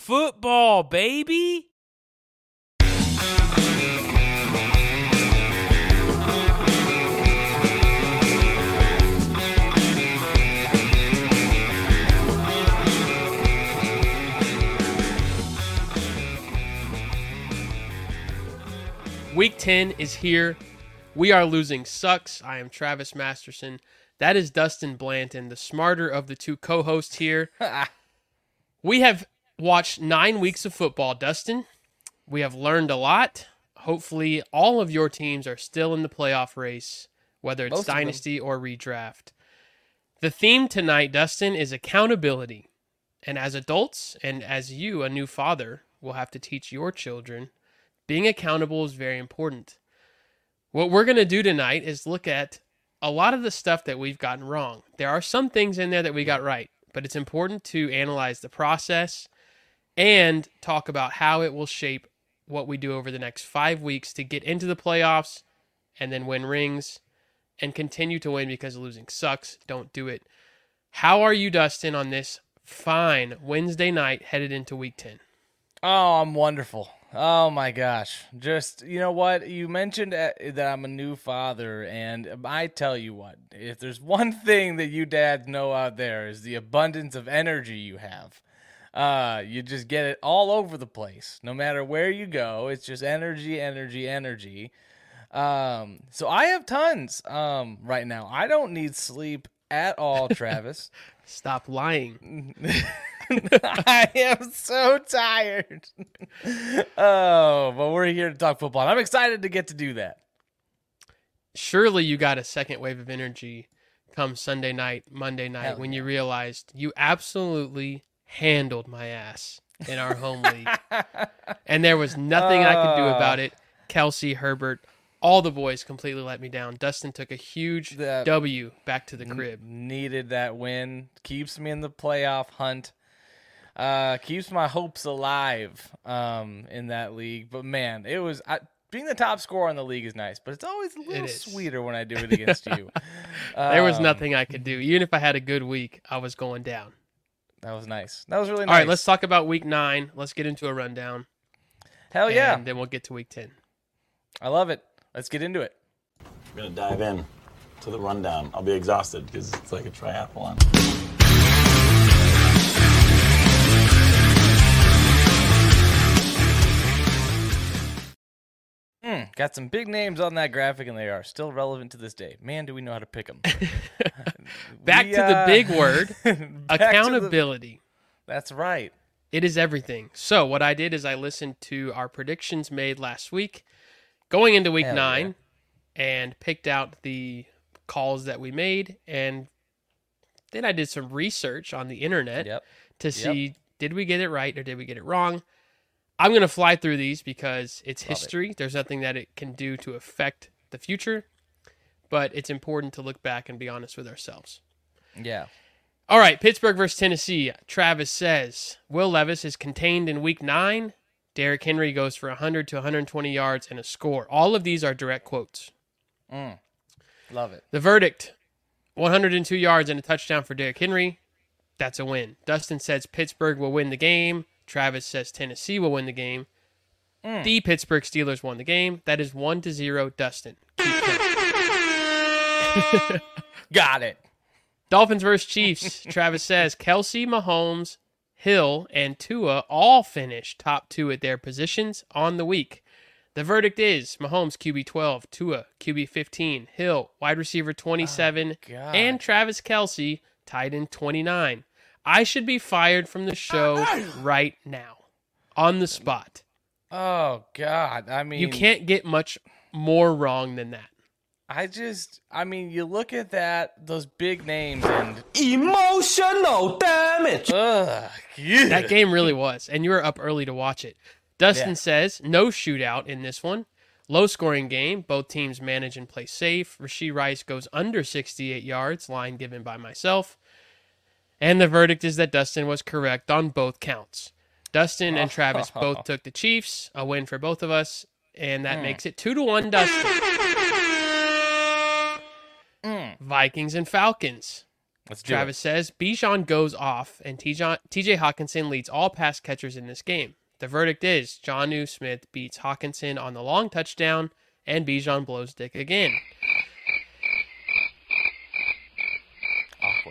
football, baby. Week 10 is here. We are losing sucks. I am Travis Masterson. That is Dustin Blanton, the smarter of the two co hosts here. we have watched nine weeks of football, Dustin. We have learned a lot. Hopefully, all of your teams are still in the playoff race, whether it's Most dynasty or redraft. The theme tonight, Dustin, is accountability. And as adults, and as you, a new father, will have to teach your children, being accountable is very important. What we're going to do tonight is look at a lot of the stuff that we've gotten wrong. There are some things in there that we got right, but it's important to analyze the process and talk about how it will shape what we do over the next five weeks to get into the playoffs and then win rings and continue to win because losing sucks. Don't do it. How are you, Dustin, on this fine Wednesday night headed into week 10? Oh, I'm wonderful. Oh my gosh. Just, you know what? You mentioned uh, that I'm a new father, and I tell you what, if there's one thing that you dads know out there is the abundance of energy you have. Uh, you just get it all over the place. No matter where you go, it's just energy, energy, energy. Um, so I have tons um right now. I don't need sleep at all, Travis. Stop lying. I am so tired. oh, but we're here to talk football. I'm excited to get to do that. Surely you got a second wave of energy come Sunday night, Monday night Hell when you realized you absolutely handled my ass in our home league. And there was nothing I could do about Uh. it. Kelce, Herbert, all the boys completely let me down. Dustin took a huge W back to the crib. Needed that win. Keeps me in the playoff hunt. Uh, keeps my hopes alive um, in that league. But man, it was I, being the top scorer in the league is nice, but it's always a little sweeter when I do it against you. There was Um, nothing I could do. Even if I had a good week, I was going down. That was nice. That was really All nice. right, let's talk about week nine. Let's get into a rundown. Hell yeah, And then we'll get to week 10. I love it. Let's get into it. We're gonna dive in to the rundown. I'll be exhausted because it's like a triathlon. Mm, got some big names on that graphic, and they are still relevant to this day. Man, do we know how to pick them. Back to the big word accountability. accountability. That's right. It is everything. So what I did is I listened to our predictions made last week, going into week Hell yeah. nine, and picked out the calls that we made, and then I did some research on the internet Yep. to see did we get it right or did we get it wrong. I'm gonna fly through these because it's Love it. history. There's nothing that it can do to affect the future, but it's important to look back and be honest with ourselves. Yeah. All right, Pittsburgh versus Tennessee. Travis says Will Levis is contained in week nine. Derrick Henry goes for 100 to 120 yards and a score. All of these are direct quotes. Mm. Love it. The verdict 102 yards and a touchdown for Derrick Henry. That's a win. Dustin says Pittsburgh will win the game. Travis says Tennessee will win the game. Mm. The Pittsburgh Steelers won the game. That is 1 to 0 Dustin. Got it. Dolphins versus Chiefs. Travis says Kelce, Mahomes, Hill, and Tua all finished top two at their positions on the week. The verdict is Mahomes QB 12, Tua QB 15, Hill wide receiver 27, God. and Travis Kelce tied in 29. I should be fired from the show right now, on the spot. Oh God. I mean, You can't get much more wrong than that. I just. I mean, you look at that, those big names, and Emotional damage. ugh. That game really was, and you were up early to watch it. Dustin Yeah. says no shootout in this one. Low scoring game. Both teams manage and play safe. Rashee Rice goes under 68 yards, line given by myself. And the verdict is that Dustin was correct on both counts. Dustin and Travis both took the Chiefs, a win for both of us, and that mm. makes it two to one Dustin. Mm. Vikings and Falcons. Let's do Travis says Bijan goes off, and TJ, Hockenson leads all pass catchers in this game. The verdict is Jonnu Smith beats Hockenson on the long touchdown, and Bijan blows dick again.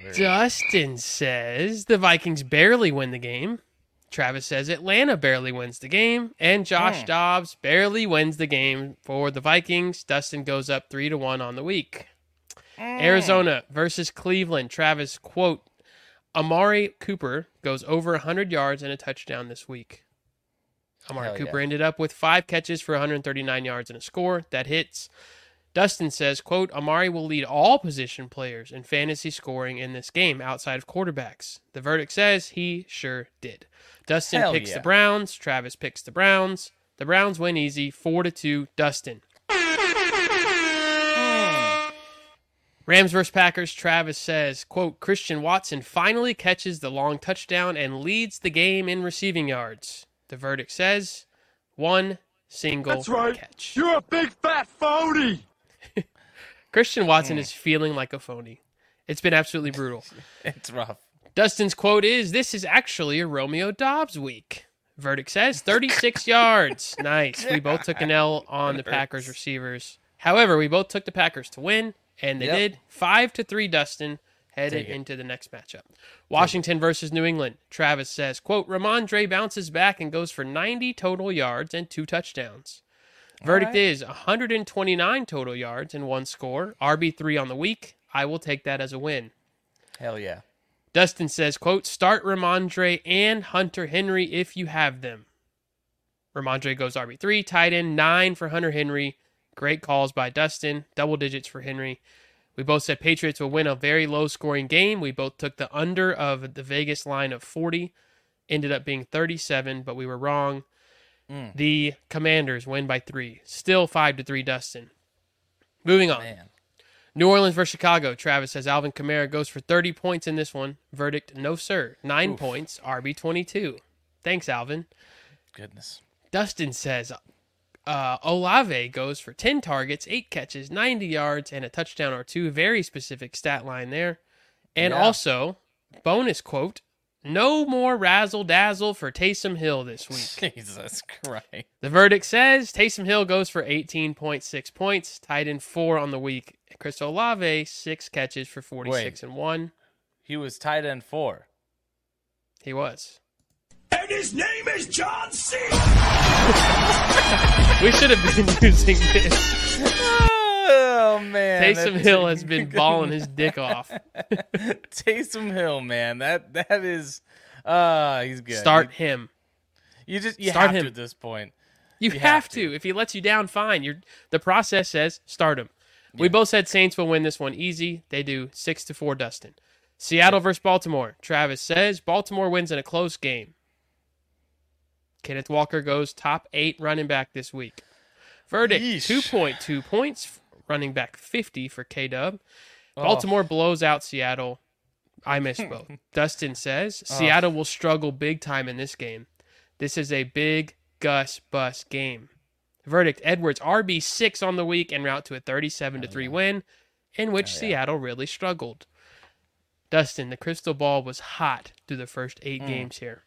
It. Awkward. Dustin says the Vikings barely win the game. Travis says Atlanta barely wins the game, and Josh Hmm. Dobbs barely wins the game for the Vikings. Dustin goes up three to one on the week. Hmm. Arizona versus Cleveland. Travis quote: Amari Cooper goes over 100 yards and a touchdown this week. Amari Hell Cooper yeah. ended up with five catches for 139 yards and a score that hits. Dustin says, quote, Amari will lead all position players in fantasy scoring in this game outside of quarterbacks. The verdict says he sure did. Dustin Hell picks yeah. the Browns. Travis picks the Browns. The Browns win easy, four to two. Dustin. Hmm. Rams versus Packers. Travis says, quote, Christian Watson finally catches the long touchdown and leads the game in receiving yards. The verdict says one single That's right. catch. You're a big fat phony. Christian Watson is feeling like a phony. It's been absolutely brutal. It's rough. Dustin's quote is This is actually a Romeo Doubs week. Verdict says 36 yards. Nice. We both took an L on the Packers receivers. However, we both took the Packers to win, and they Yep. did. Five to three, Dustin headed into the next matchup. Washington versus New England. Travis says, quote, Rhamondre bounces back and goes for 90 total yards and two touchdowns. Verdict right. is 129 total yards and one score. RB3 on the week. I will take that as a win. Hell yeah. Dustin says, quote, start Rhamondre and Hunter Henry if you have them. Rhamondre goes RB3, tight end, nine for Hunter Henry. Great calls by Dustin, double digits for Henry. We both said Patriots will win a very low scoring game. We both took the under of the Vegas line of 40. Ended up being 37, but we were wrong. The Commanders win by three. Still five to three, Dustin. Moving on. Man. New Orleans versus Chicago. Travis says Alvin Kamara goes for 30 points in this one. Verdict, no sir. Nine points, RB22. Thanks, Alvin. Goodness. Dustin says uh, Olave goes for 10 targets, 8 catches, 90 yards, and a touchdown or two. Very specific stat line there. And Yeah. also, bonus quote, no more razzle dazzle for Taysom Hill this week. Jesus Christ. The verdict says Taysom Hill goes for 18.6 points, tied in four on the week. Chris Olave, six catches for 46 and one. He was tight end four. He was. And his name is John C. We should have been using this. Oh man. Taysom Hill has been balling his dick off. Taysom Hill, man. That that is uh he's good. Start him. You, you just you start have him. to at this point. You, You have, have to. If he lets you down, fine. You're the process says start him. We both said Saints will win this one easy. They do six to four. Dustin. Seattle versus Baltimore. Travis says Baltimore wins in a close game. Kenneth Walker goes top eight running back this week. Verdict: two point two points. Running back fifty for K Dub. Oh. Baltimore blows out Seattle. I missed both. Dustin says Seattle will struggle big time in this game. This is a big Gus bus game. Verdict: Edwards RB six on the week en route to a thirty-seven to three win, in which Seattle really struggled. Dustin, the crystal ball was hot through the first eight games here.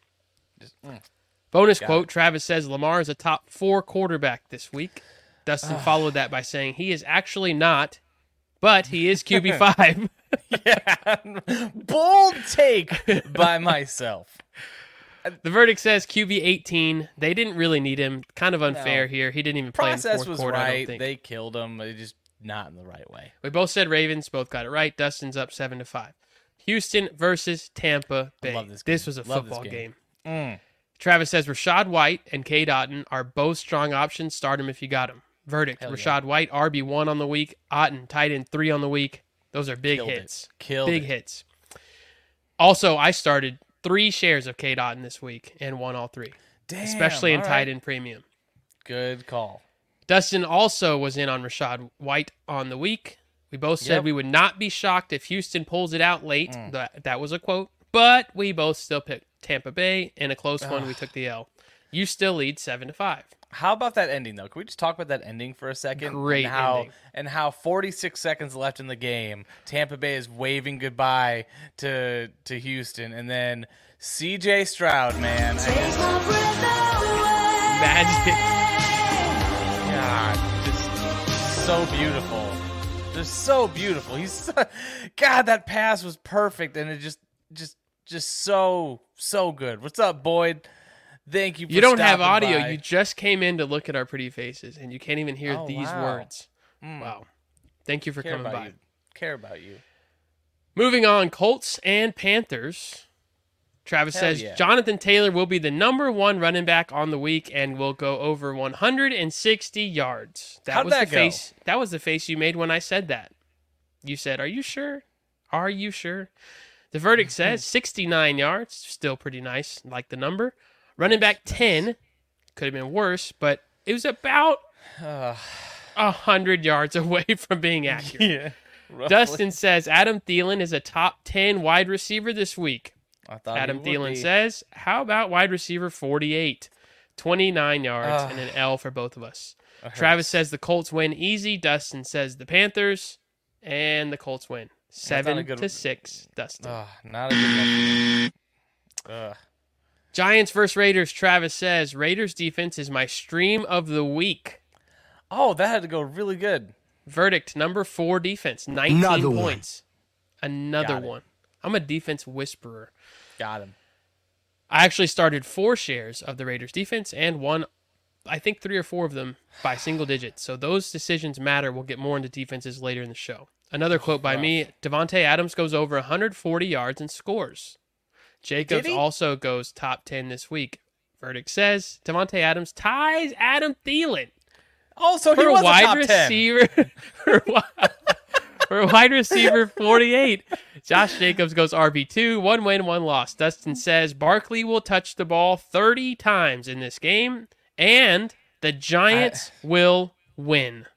Bonus quote: Travis says Lamar is a top four quarterback this week. Dustin followed that by saying he is actually not, but he is QB five. yeah. Bold take by myself. The verdict says QB 18. They didn't really need him. Kind of unfair No. here. He didn't even play in the Process fourth was quarter. Right. They killed him. They just not in the right way. We both said Ravens. Both got it right. Dustin's up seven to five. Houston versus Tampa Bay. love this This was a Love football game. game. Mm. Travis says Rachaad White and Cade Otton are both strong options. Start him if you got him. Verdict: Hell yeah. Rachaad White RB one on the week. Otton tight end three on the week. Those are big Killed it. hits. Killed big it. hits. Also, I started three shares of Cade Otton this week and won all three, Damn, especially in tight end premium. Good call. Dustin also was in on Rachaad White on the week. We both said Yep. Mm. we would not be shocked if Houston pulls it out late. That that was a quote. But we both still picked Tampa Bay in a close one. We took the L. You still lead seven to five. How about that ending though? Can we just talk about that ending for a second? Great and how, ending. And how 46 seconds left in the game, Tampa Bay is waving goodbye to to Houston, and then C.J. Stroud, man, I Magic. God, just so beautiful, just so beautiful. He's so, God, that pass was perfect, and it just just just so so good. What's up, Boyd? Thank you. For You don't have audio. by. You just came in to look at our pretty faces, and you can't even hear Oh, these wow. Words. Hmm. Wow. Thank you for care coming by. you. Care about you. Moving on, Colts and Panthers. Travis Hell says yeah. Jonathan Taylor will be the number one running back on the week and will go over 160 yards. That How'd was that the go? face. That was the face you made when I said that. You said, "Are you sure? Are you sure?" The verdict mm-hmm. says 69 yards, still pretty nice, like the number. Running back 10 could have been worse, but it was about a hundred yards away from being accurate. Yeah. Dustin says Adam Thielen is a top 10 wide receiver this week. I thought Adam Thielen be. says, How about wide receiver 48? 29 yards and an L for both of us. Travis says the Colts win easy. Dustin says the Panthers, and the Colts win. Seven good- to six, Dustin. Ugh, not a good. Ugh. Giants versus Raiders. Travis says Raiders defense is my stream of the week. Oh, that had to go really good. Verdict number four defense, 19 Another one. points. Another Got it. one. I'm a defense whisperer. Got him. I actually started four shares of the Raiders defense and won, I think, three or four of them by single digits. So those decisions matter. We'll get more into defenses later in the show. Another quote by me Davante Adams goes over 140 yards and scores. Jacobs also goes top 10 this week. Verdict says Davante Adams ties Adam Thielen Also, so he was a wide top 10. receiver. for, for wide receiver 48. Josh Jacobs goes RB2, one win, one loss. Dustin says Barkley will touch the ball 30 times in this game, and the Giants will win.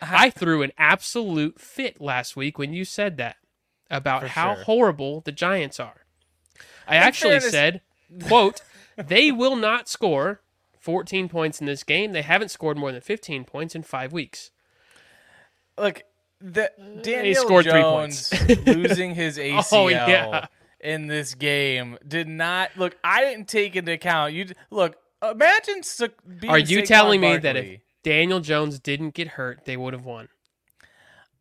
I threw an absolute fit last week when you said that about how sure. horrible the Giants are. I actually fairness- said, quote, they will not score 14 points in this game. They haven't scored more than 15 points in five weeks. Look, the Daniel scored three Jones points. losing his ACL Oh, yeah. in this game did not look. I didn't take into account. You look. Imagine being Are you Saquon telling me that if Daniel Jones didn't get hurt, they would have won?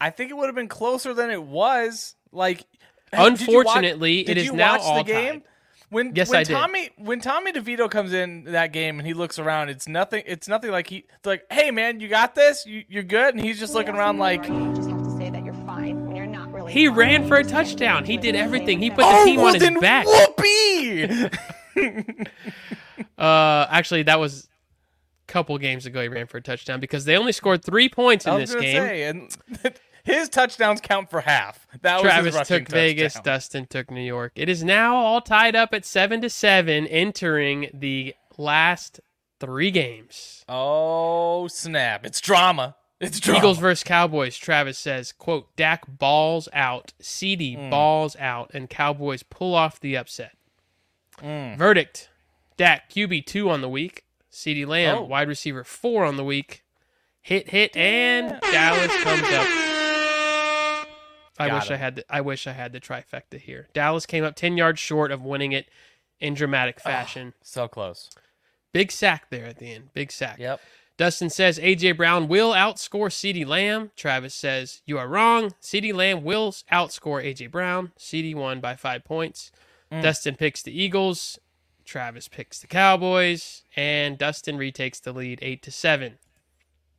I think it would have been closer than it was. Like, did you watch- Unfortunately, it did is you now watch all the game? tied. When Yes, when I did. Tommy when Tommy DeVito comes in that game and he looks around, it's nothing. It's nothing like he like, hey man, you got this, you, you're good, and he's just looking around like, You just have to say that you're fine when you're not really. He fine. ran for a touchdown. He did everything. He that. put the oh, team well on his back. whoopee. Uh, actually, that was a couple games ago. He ran for a touchdown because they only scored three points in I was this game. say, and his touchdowns count for half. That was Travis rushing took Vegas. Dustin took New York. It is now all tied up at seven to seven, entering the last three games. Oh snap! It's drama. It's drama. Eagles versus Cowboys. Travis says, "quote Dak balls out, CeeDee Hmm. balls out, and Cowboys pull off the upset." Hmm. Verdict: Dak QB two on the week. CeeDee Lamb Oh. wide receiver four on the week. Hit hit and Dallas comes up. I Got wish I had the, I wish I had the trifecta here. Dallas came up ten yards short of winning it in dramatic fashion. so close. Big sack there at the end. Big sack. Yep. Dustin says AJ Brown will outscore CeeDee Lamb. Travis says you are wrong. CeeDee Lamb will outscore AJ Brown. CeeDee won by five points. Mm. Dustin picks the Eagles. Travis picks the Cowboys, and Dustin retakes the lead eight to seven.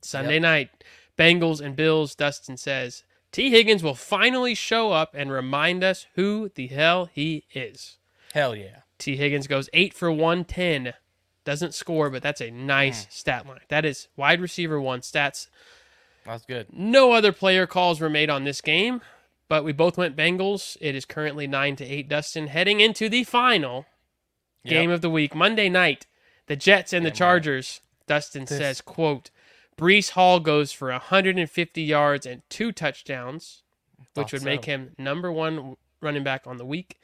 Sunday Yep. night, Bengals and Bills. Dustin says Tee Higgins will finally show up and remind us who the hell he is. Hell yeah. Tee Higgins goes eight for 110. Doesn't score, but that's a nice hmm. stat line. That is wide receiver one stats. That's good. No other player calls were made on this game, but we both went Bengals. It is currently 9 to 8. Dustin heading into the final game of the week, Monday night. The Jets and the Chargers. Dustin says, quote, Breece Hall goes for 150 yards and two touchdowns, which would make him number one running back on the week.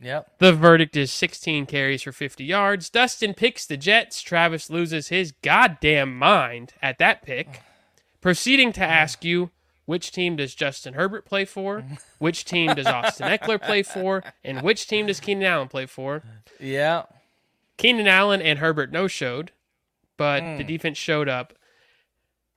Yep. The verdict is 16 carries for 50 yards. Dustin picks the Jets. Travis loses his goddamn mind at that pick, proceeding to ask you which team does Justin Herbert play for, which team does Austin Ekeler play for, and which team does Keenan Allen play for. Yeah. Keenan Allen and Herbert no showed, but the hmm. defense showed up.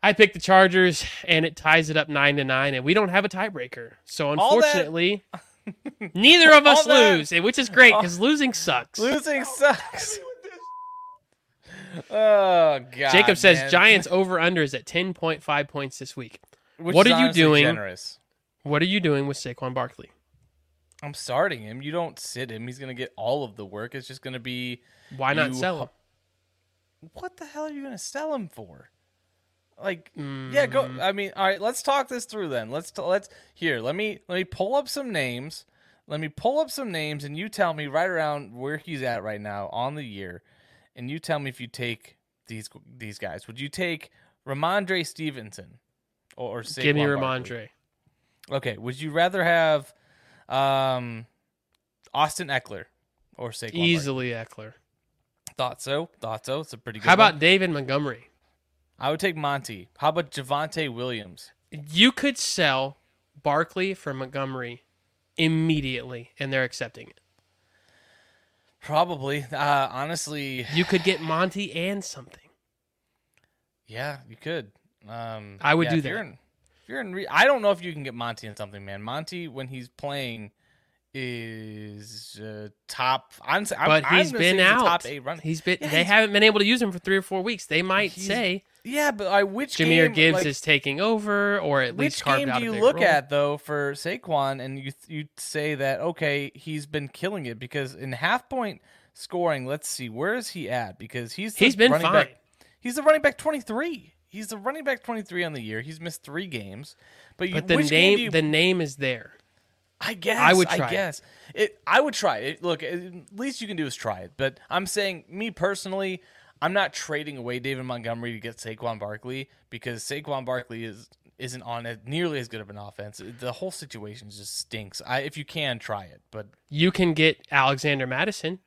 I picked the Chargers, and it ties it up nine to nine, and we don't have a tiebreaker. So All that- unfortunately, neither of us that- lose, which is great because losing sucks. Losing sucks. Oh god. Jacob says man. Giants over under is at ten point five points this week. Which what is are you doing? Generous. What are you doing with Saquon Barkley? I'm starting him. You don't sit him. He's gonna get all of the work. It's just gonna be Why not You sell him? what the hell are you gonna sell him for? Like, yeah, go. I mean, all right. Let's talk this through then. Let's t- let's here. Let me let me pull up some names. Let me pull up some names, and you tell me right around where he's at right now on the year, and you tell me if you take these these guys. Would you take Rhamondre Stevenson or, or Give me Saquon Barkley? Rhamondre. Okay. Would you rather have um, Austin Ekeler or Saquon? Barkley? Easily Ekeler. Thought so. Thought so. It's a pretty good. How about one. David Montgomery? I would take Monty. How about Javonte Williams? You could sell Barkley for Montgomery immediately, and they're accepting it. Probably. Uh, honestly, You could get Monty and something. yeah, you could. Um, I would yeah, do if You're that. in, if you're in. Re- I don't know if you can get Monty in something, man. Monty, when he's playing, is uh, top. I'm, But I'm he's say been out. Top eight run. He's been. Yeah, they he's- haven't been able to use him for three or four weeks. They might say Yeah, but I which Jahmyr game, Gibbs like, is taking over, or at least Which carved game out do you look role. at though for Saquon, and you you say that okay, he's been killing it because in half point scoring, let's see, where is he at? Because he's He's been running fine. Back, he's the running back twenty three. He's the running back twenty three on the year. He's missed three games, but, you, But the name, you, the name is there. I guess I would try I it. guess it. I would try it. Look, at least you can do is try it. But I'm saying, me personally, I'm not trading away David Montgomery to get Saquon Barkley because Saquon Barkley is isn't on it nearly as good of an offense. The whole situation just stinks. I, if you can try it, but You can get Alexander Mattison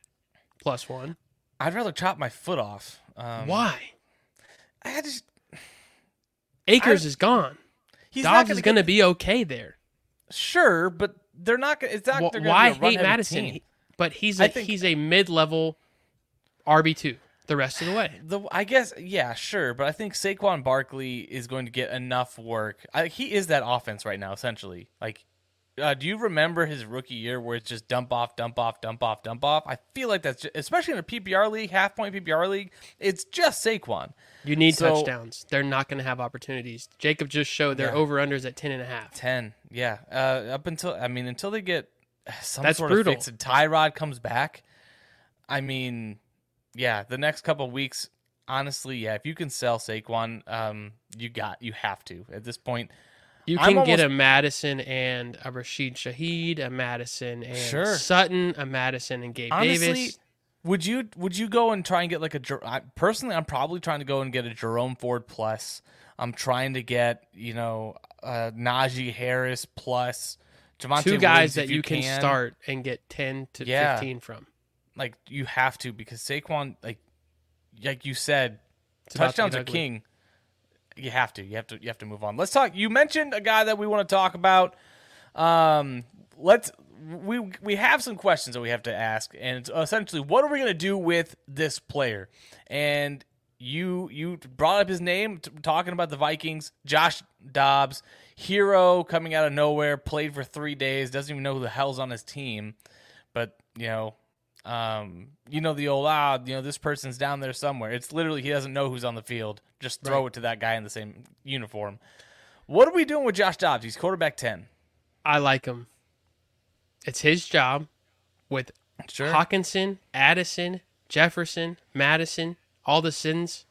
plus one. I'd rather chop my foot off. Um, Why? I just Akers I- is gone. he's not Dobbs gonna is going to be okay there. sure, but they're not. gonna It's not. Gonna why be a run hate Mattison? He- but he's a think- he's a mid level RB two the rest of the way. The I guess yeah, sure, but I think Saquon Barkley is going to get enough work. I, he is that offense right now, essentially. Like, uh, do you remember his rookie year where it's just dump off, dump off, dump off, dump off? I feel like that's just, especially in a PPR league, half point PPR league. It's just Saquon. You need So- touchdowns. They're not going to have opportunities. Jacob just showed their Yeah. over unders at ten and a half. Ten, yeah. Uh, up until I mean, until they get some That's sort brutal. of fix and Tyrod comes back. I mean, yeah, the next couple of weeks. Honestly, yeah, if you can sell Saquon, um, you got you have to at this point. You can get a Mattison and a Rashid Shaheed, a Mattison and Sure. Sutton, a Mattison and Gabe Honestly, Davis. would you would you go and try and get like a personally? I'm probably trying to go and get a Jerome Ford plus. I'm trying to get you know uh, Najee Harris plus. Javonte Two guys Williams, that if you, can, start and get ten to Yeah. fifteen from. Like you have to because Saquon, like like you said, It's to touchdowns are king. You have to. You have to. You have to move on. Let's talk. You mentioned a guy that we want to talk about. Um, let's. We we have some questions that we have to ask, and it's essentially, what are we gonna do with this player? And you you brought up his name, t- talking about the Vikings. Josh Dobbs, hero coming out of nowhere, played for three days, doesn't even know who the hell's on his team, but you know. Um, you know the old ah, you know this person's down there somewhere. It's literally he doesn't know who's on the field. Just throw Right. it to that guy in the same uniform. What are we doing with Josh Dobbs? He's quarterback ten. I like him. It's his job with Sure. Hockenson, Addison, Jefferson, Mattison, all the sins.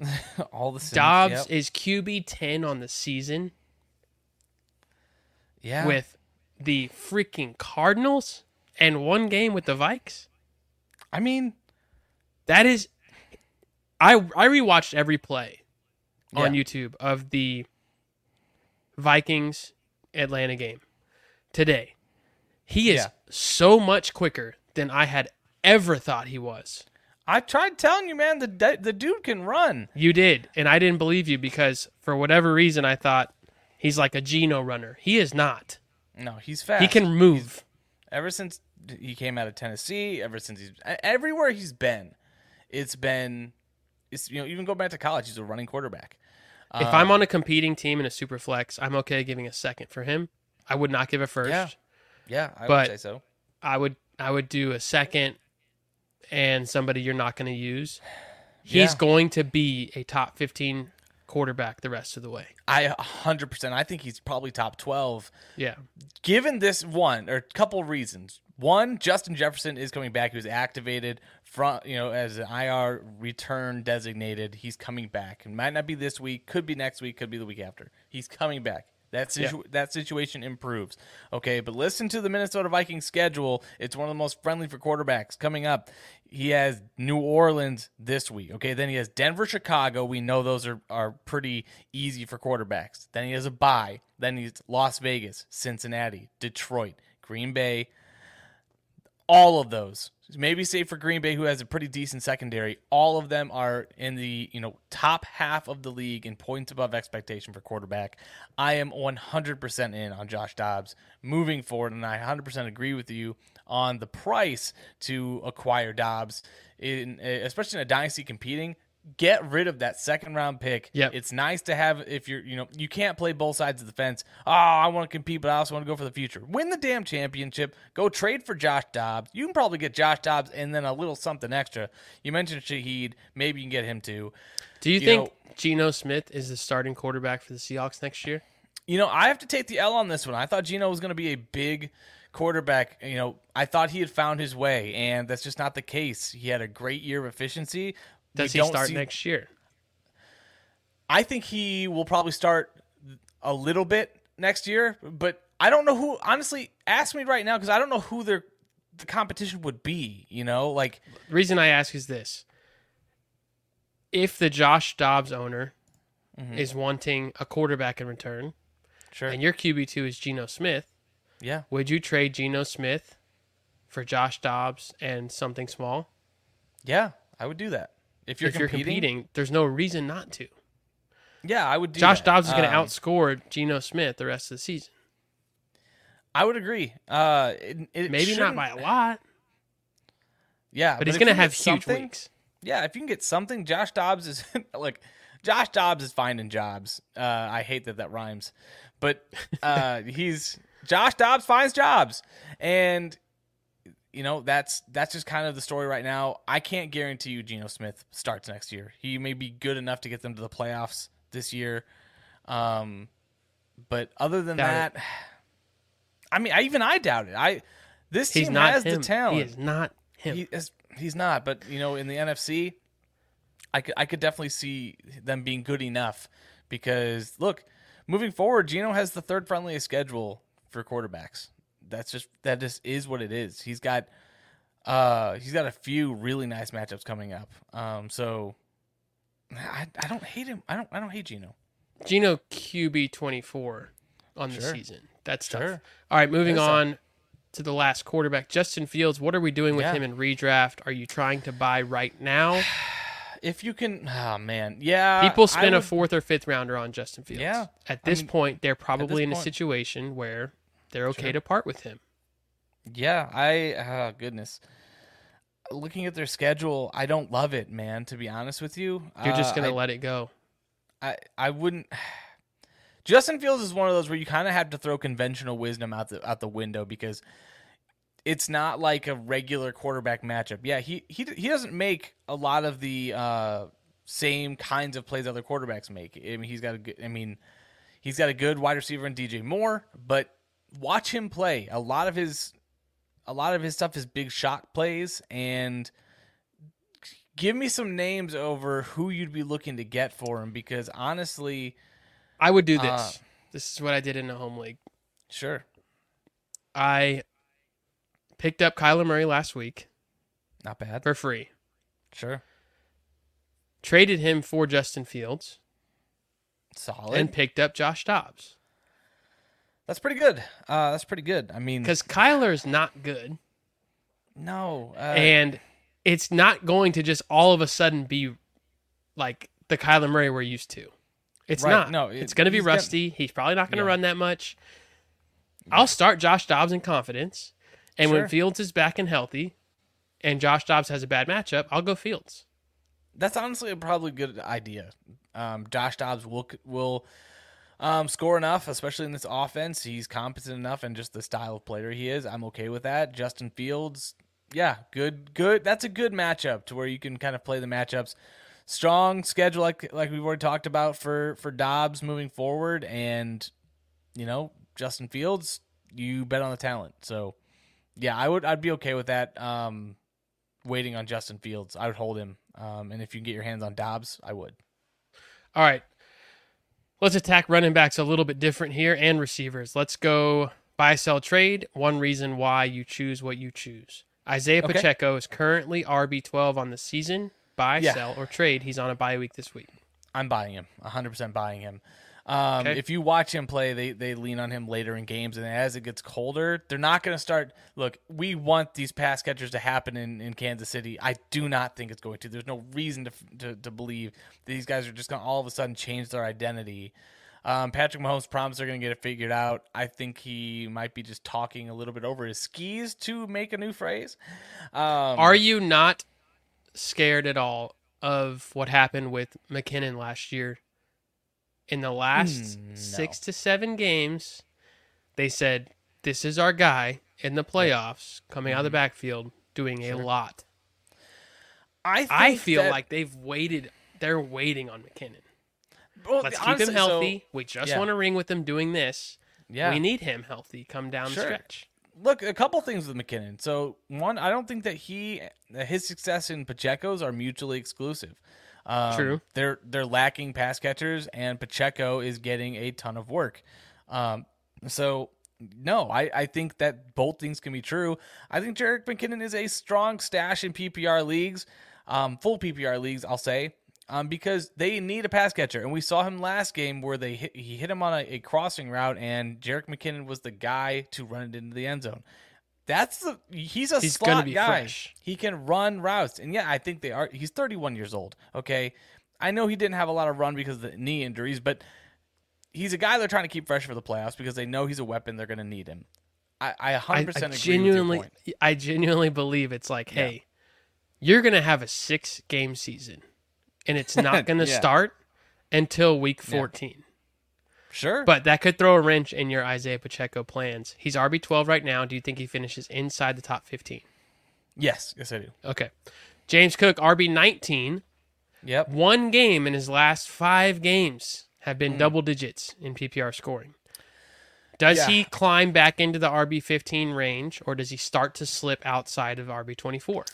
All the sins. Dobbs Yep. is QB ten on the season yeah. with the freaking Cardinals and one game with the Vikes. I mean, That is, I I rewatched every play on Yeah. YouTube of the Vikings Atlanta game today. He is Yeah. so much quicker than I had ever thought he was. I tried telling you, man. The the dude can run. You did, and I didn't believe you because for whatever reason I thought he's like a Geno runner. He is not. No, he's fast. He can move. Ever since he came out of Tennessee, ever since he's everywhere he's been, it's been, it's you know even go back to college, he's a running quarterback. if I'm on a competing team in a super flex, I'm okay giving a second for him. I would not give a first. Yeah. Yeah, I But- would say so. I would I would do a second and somebody you're not going to use. He's Yeah. going to be a top 15 quarterback the rest of the way. I 100%. I think he's probably top 12. Yeah. Given this one or a couple reasons. One, Justin Jefferson is coming back. He was activated from you know as an IR return designated. He's coming back. It might not be this week. Could be next week. Could be the week after. He's coming back. That situ- that situation improves. Okay, but listen to the Minnesota Vikings schedule. It's one of the most friendly for quarterbacks coming up. He has New Orleans this week. Okay, then he has Denver, Chicago. We know those are are pretty easy for quarterbacks. Then he has a bye. Then he's Las Vegas, Cincinnati, Detroit, Green Bay. All of those, maybe save for Green Bay, who has a pretty decent secondary. All of them are in the you know top half of the league in points above expectation for quarterback. I am 100% in on Josh Dobbs moving forward, and I 100% agree with you on the price to acquire Dobbs, in eh, especially in a dynasty competing. Get rid of that second round pick. Yeah, It's nice to have if you're, you know, you can't play both sides of the fence. Oh, I want to compete, but I also want to go for the future. Win the damn championship. Go trade for Josh Dobbs. You can probably get Josh Dobbs and then a little something extra. You mentioned Shaheed. Maybe you can get him too. Do you, You think know- Geno Smith is the starting quarterback for the Seahawks next year? You know, I have to take the L on this one. I thought Geno was going to be a big quarterback. You know, I thought he had found his way, and that's just not the case. He had a great year of efficiency. We Does he start see- next year? I think he will probably start a little bit next year, but I don't know who. Honestly, ask me right now because I don't know who their the competition would be. You know, like The reason I ask is this. If the Josh Dobbs owner Mm-hmm. is wanting a quarterback in return, sure, and your QB2 is Geno Smith, yeah, would you trade Geno Smith for Josh Dobbs and something small? yeah, I would do that if you're if you're competing. competing, there's no reason not to. yeah, I would do. Josh that. Dobbs is going to Um, outscore Geno Smith the rest of the season. I would agree. Uh, it, it Maybe not by a lot, Yeah, but he's going to have huge weeks. Yeah, if you can get something, Josh Dobbs is like Josh Dobbs is finding jobs. Uh, I hate that that rhymes, but uh, he's Josh Dobbs finds jobs, and you know that's that's just kind of the story right now. I can't guarantee you Geno Smith starts next year. He may be good enough to get them to the playoffs this year, um, but other than Doubt that, I mean, I, even I doubt it. I this He's team not has him. the talent. He is not him. He is, he's not, but you know, in the NFC, I could I could definitely see them being good enough because look, moving forward, Geno has the third friendliest schedule for quarterbacks. That's just that just is what it is. He's got uh he's got a few really nice matchups coming up. Um so I, I don't hate him. I don't I don't hate Gino. Geno QB 24 on the season. That's tough. All right, moving on to the last quarterback, Justin Fields. What are we doing with Yeah. him in redraft? Are you trying to buy right now? If you can oh man. Yeah. People I spend a fourth or fifth rounder on Justin Fields. Yeah. At I this mean, point, they're probably in a situation where they're okay Sure. to part with him. Yeah, I oh goodness. Looking at their schedule, I don't love it, man, to be honest with you. You're just Uh, going to let it go. I I wouldn't. Justin Fields is one of those where you kind of have to throw conventional wisdom out the out the window because it's not like a regular quarterback matchup. Yeah, he he he doesn't make a lot of the uh, same kinds of plays other quarterbacks make. I mean, he's got a good. I mean, he's got a good wide receiver in DJ Moore, but watch him play. A lot of his a lot of his stuff is big shot plays and give me some names over who you'd be looking to get for him because honestly, I would do this. Uh, this is what I did in the home league. sure, I picked up Kyler Murray last week not bad. for free. Sure, Traded him for Justin Fields solid. and picked up Josh Dobbs. That's pretty good. Uh, that's pretty good. I mean, because Kyler's not good, no, uh, and it's not going to just all of a sudden be like the Kyler Murray we're used to. It's Right. not. No, it's going to be he's gonna- rusty. he's probably not going to Yeah. run that much. I'll start Josh Dobbs in confidence, and Sure. when Fields is back and healthy, and Josh Dobbs has a bad matchup, I'll go Fields. that's honestly a probably good idea. Um, Josh Dobbs will will um, score enough, especially in this offense. He's competent enough, and just the style of player he is, I'm okay with that. Justin Fields, yeah, good, good. That's a good matchup to where you can kind of play the matchups. Strong schedule, like like we've already talked about for for Dobbs moving forward, and you know Justin Fields, you bet on the talent. So yeah, I would I'd be okay with that. Um, waiting on Justin Fields, I would hold him. Um, and if you can get your hands on Dobbs, I would. All right. Let's attack running backs a little bit different here and receivers. Let's go buy, sell, trade. One reason why you choose what you choose. Isaiah Okay. Pacheco is currently RB12 on the season. Buy, Yeah. sell, or trade. He's on a bye week this week. I'm buying him, 100% buying him. Um, Okay. If you watch him play, they, they lean on him later in games, and as it gets colder, they're not going to start. Look, we want these pass catchers to happen in, in Kansas City. I do not think it's going to. There's no reason to, to, to believe these guys are just going to all of a sudden change their identity. Um, Patrick Mahomes promised they're going to get it figured out. I think he might be just talking a little bit over his skis to make a new phrase. Um, Are you not scared at all of what happened with McKinnon last year? In the last Hmm, no. six to seven games, they said, This is our guy in the playoffs coming out of the Mm-hmm. backfield doing a lot. I, think I feel that- like they've waited. They're waiting on McKinnon. well, Let's keep honestly, him so- healthy. we just yeah. want to ring with him doing this. yeah. We need him healthy. Come down Sure. the stretch. look a couple things with McKinnon. So one, I don't think that he his success and Pacheco's are mutually exclusive. Um, True. They're they're lacking pass catchers, and Pacheco is getting a ton of work. Um, so no, I, I think that both things can be true. I think Jerick McKinnon is a strong stash in PPR leagues, um, full PPR leagues, I'll say. Um, because they need a pass catcher, and we saw him last game where they hit, he hit him on a, a crossing route, and Jerick McKinnon was the guy to run it into the end zone. That's the he's a He's slot guy. fresh. He can run routes, and yeah, I think they are. He's 31 years old. Okay, I know he didn't have a lot of run because of the knee injuries, but he's a guy they're trying to keep fresh for the playoffs because they know he's a weapon. They're going to need him. I, I 100% I, I with your genuinely, point. I genuinely believe it's like, hey, you're gonna have a six game season, and it's not gonna Yeah. start until week 14. Sure, But that could throw a wrench in your Isaiah Pacheco plans. He's RB 12 right now. Do you think he finishes inside the top 15? yes, yes I do. Okay. James Cook, RB 19. Yep. One game in his last five games have been double digits in PPR scoring. Does Yeah. he climb back into the RB 15 range, or does he start to slip outside of RB 24?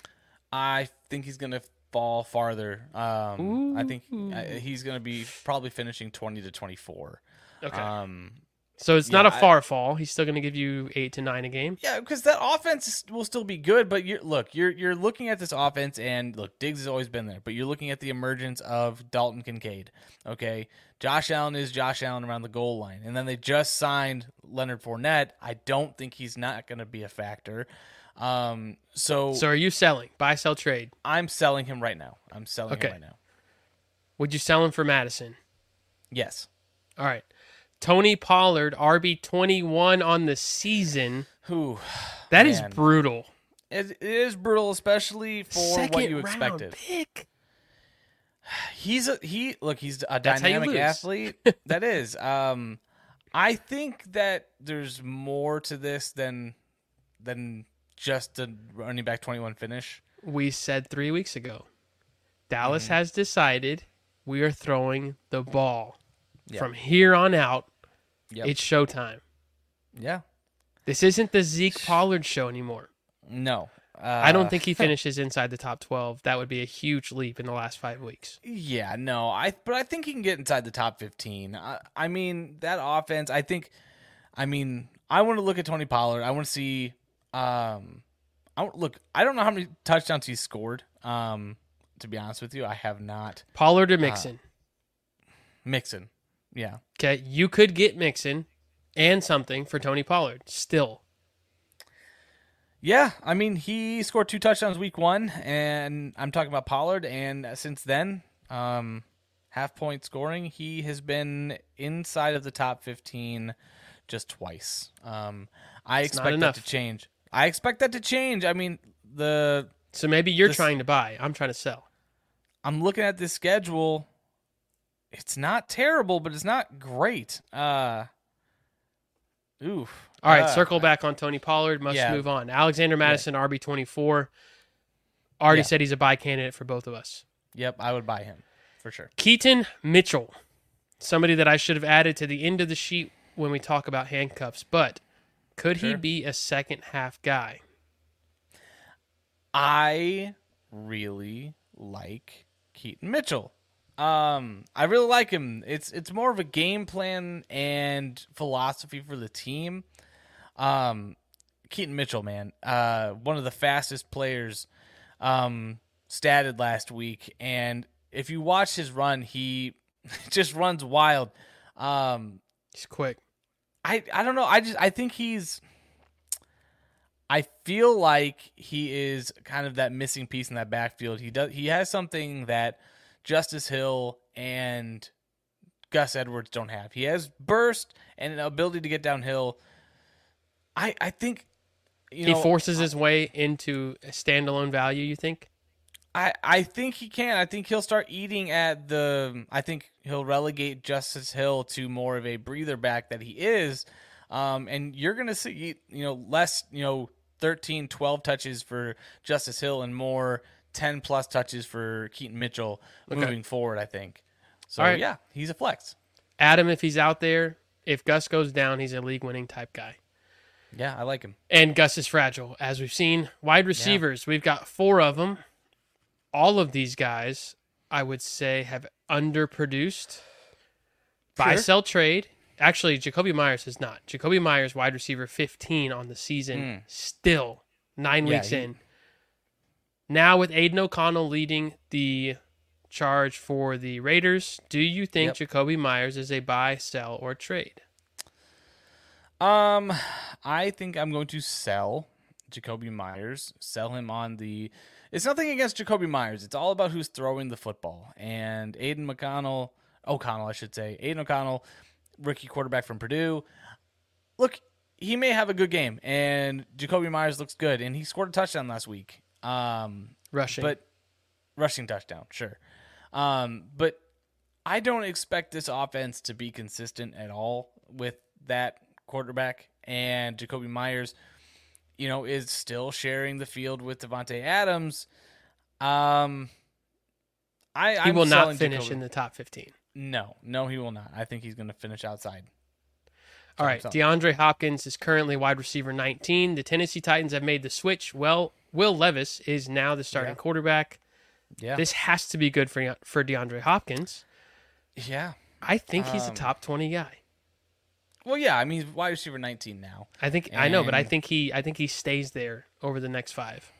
I think he's going to fall farther. Um, I think uh, he's going to be probably finishing 20 to 24. Okay. Um, so it's not a yeah, I- far fall. He's still going to give you eight to nine a game. Yeah, because that offense will still be good, but you're look, you're you're looking at this offense, and look, Diggs has always been there, but you're looking at the emergence of Dalton Kincaid. Okay, Josh Allen is Josh Allen around the goal line, and then they just signed Leonard Fournette. I don't think he's not going to be a factor. Um, so, So are you selling? Buy, sell, trade. I'm selling him right now. I'm selling Okay. him right now. Would you sell him for Mattison? Yes. All right. Tony Pollard, RB 21 on the season. Who? That is Man. brutal. It, it is brutal, especially for Second what you round expected. pick. He's a he. Look, he's a That's dynamic athlete. that is. Um, I think that there's more to this than than just a running back 21 finish. We said three weeks ago. Dallas Mm-hmm. has decided we are throwing the ball. Yeah. From here on out, Yep. it's showtime. Yeah. This isn't the Zeke Pollard show anymore. No. Uh, I don't think he finishes inside the top 12. That would be a huge leap in the last five weeks. Yeah, no, I but I think he can get inside the top 15. I, I mean, that offense, I think I mean, I want to look at Tony Pollard. I want to see um I look, I don't know how many touchdowns he scored. Um to be honest with you, I have not Pollard or Uh, Mixon. Yeah. Okay, you could get Mixon and something for Tony Pollard. Still, Yeah, I mean he scored two touchdowns week one, and I'm talking about Pollard. And since then, um, half point scoring, he has been inside of the top 15 just twice. Um, I not expect that to change. I expect that to change. I mean the so maybe you're This- trying to buy. I'm trying to sell. I'm looking at this schedule. It's not terrible, but it's not great. Uh, oof. All right, Uh, circle back on Tony Pollard. Must yeah. move on. Alexander Mattison, RB twenty four. Already Yeah. said he's a buy candidate for both of us. Yep, I would buy him for sure. Keaton Mitchell, somebody that I should have added to the end of the sheet when we talk about handcuffs, but could he be a second half guy? I really like Keaton Mitchell. Um, I really like him. It's it's more of a game plan and philosophy for the team. Um, Keaton Mitchell, man, uh, one of the fastest players, um, statted last week, and if you watch his run, he just runs wild. Um, He's quick. I I don't know. I just I think he's I feel like he is kind of that missing piece in that backfield. He does he has something that Justice Hill and Gus Edwards don't have. He has burst and an ability to get downhill. I I think you know, he forces his way into a standalone value. You think? I, I think he can. I think he'll start eating at the. I think he'll relegate Justice Hill to more of a breather back that he is. Um, and you're going to see, you know, less, you know, 13, 12 touches for Justice Hill and more 10 plus touches for Keaton Mitchell moving forward, I think. So, right. yeah, he's a flex. Adam, if he's out there, if Gus goes down, he's a league winning type guy. Yeah, I like him. And Gus is fragile, as we've seen. Wide receivers, we've got four of them. All of these guys, I would say, have underproduced. Buy, sell, trade. Actually, Jakobi Meyers has not. Jakobi Meyers, wide receiver 15 on the season, hmm. still nine. Yeah, weeks he- in. Now, with Aidan O'Connell leading the charge for the Raiders, do you think Yep. Jakobi Meyers is a buy, sell, or trade? Um, I think I'm going to sell Jakobi Meyers. Sell him on the. It's nothing against Jakobi Meyers. It's all about who's throwing the football. And Aiden McConnell, O'Connell, I should say, Aidan O'Connell, rookie quarterback from Purdue. Look, he may have a good game, and Jakobi Meyers looks good, and he scored a touchdown last week. Um, Rushing. but rushing touchdown, sure. Um, but I don't expect this offense to be consistent at all with that quarterback and Jakobi Meyers. You know, is still sharing the field with Davante Adams. Um, I he I'm will not finish Jakobi- in the top 15. No, no, he will not. I think he's going to finish outside. All right, DeAndre Hopkins is currently wide receiver 19. The Tennessee Titans have made the switch. Well, Will Levis is now the starting Yeah. quarterback. Yeah, This has to be good for for DeAndre Hopkins. yeah. I think he's a Um, top 20 guy. Well, yeah. I mean, he's wide receiver 19 now. I think I know, but I think he I think he stays there over the next 5.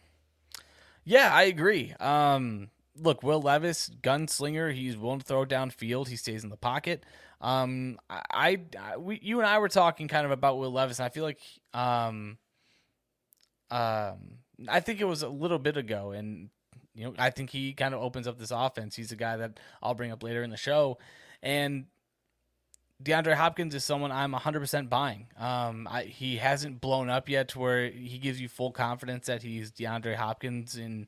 Yeah, I agree. Um, look, Will Levis, gunslinger. He's willing to throw downfield. He stays in the pocket. Um, I, I we, you and I were talking kind of about Will Levis, and I feel like, um, um, I think it was a little bit ago, and you know, I think he kind of opens up this offense. He's a guy that I'll bring up later in the show, and DeAndre Hopkins is someone I'm 100% buying. Um, I, he hasn't blown up yet to where he gives you full confidence that he's DeAndre Hopkins and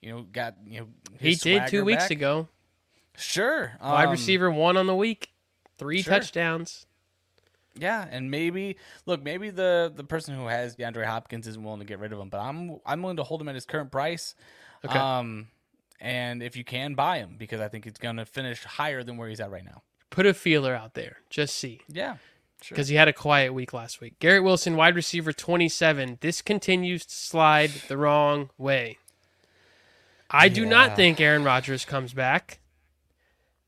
you know got you know He did 2 weeks back. ago. Sure, Wide um, receiver 1 on the week. 3 sure. touchdowns. Yeah, and maybe look, maybe the the person who has DeAndre Hopkins isn't willing to get rid of him, but I'm I'm willing to hold him at his current price. Okay. Um, and if you can buy him, because I think it's going to finish higher than where he's at right now. Put a feeler out there. Just see. Yeah, sure. because he had a quiet week last week. Garrett Wilson, wide receiver 27. This continues to slide the wrong way. I do not think Aaron Rodgers comes back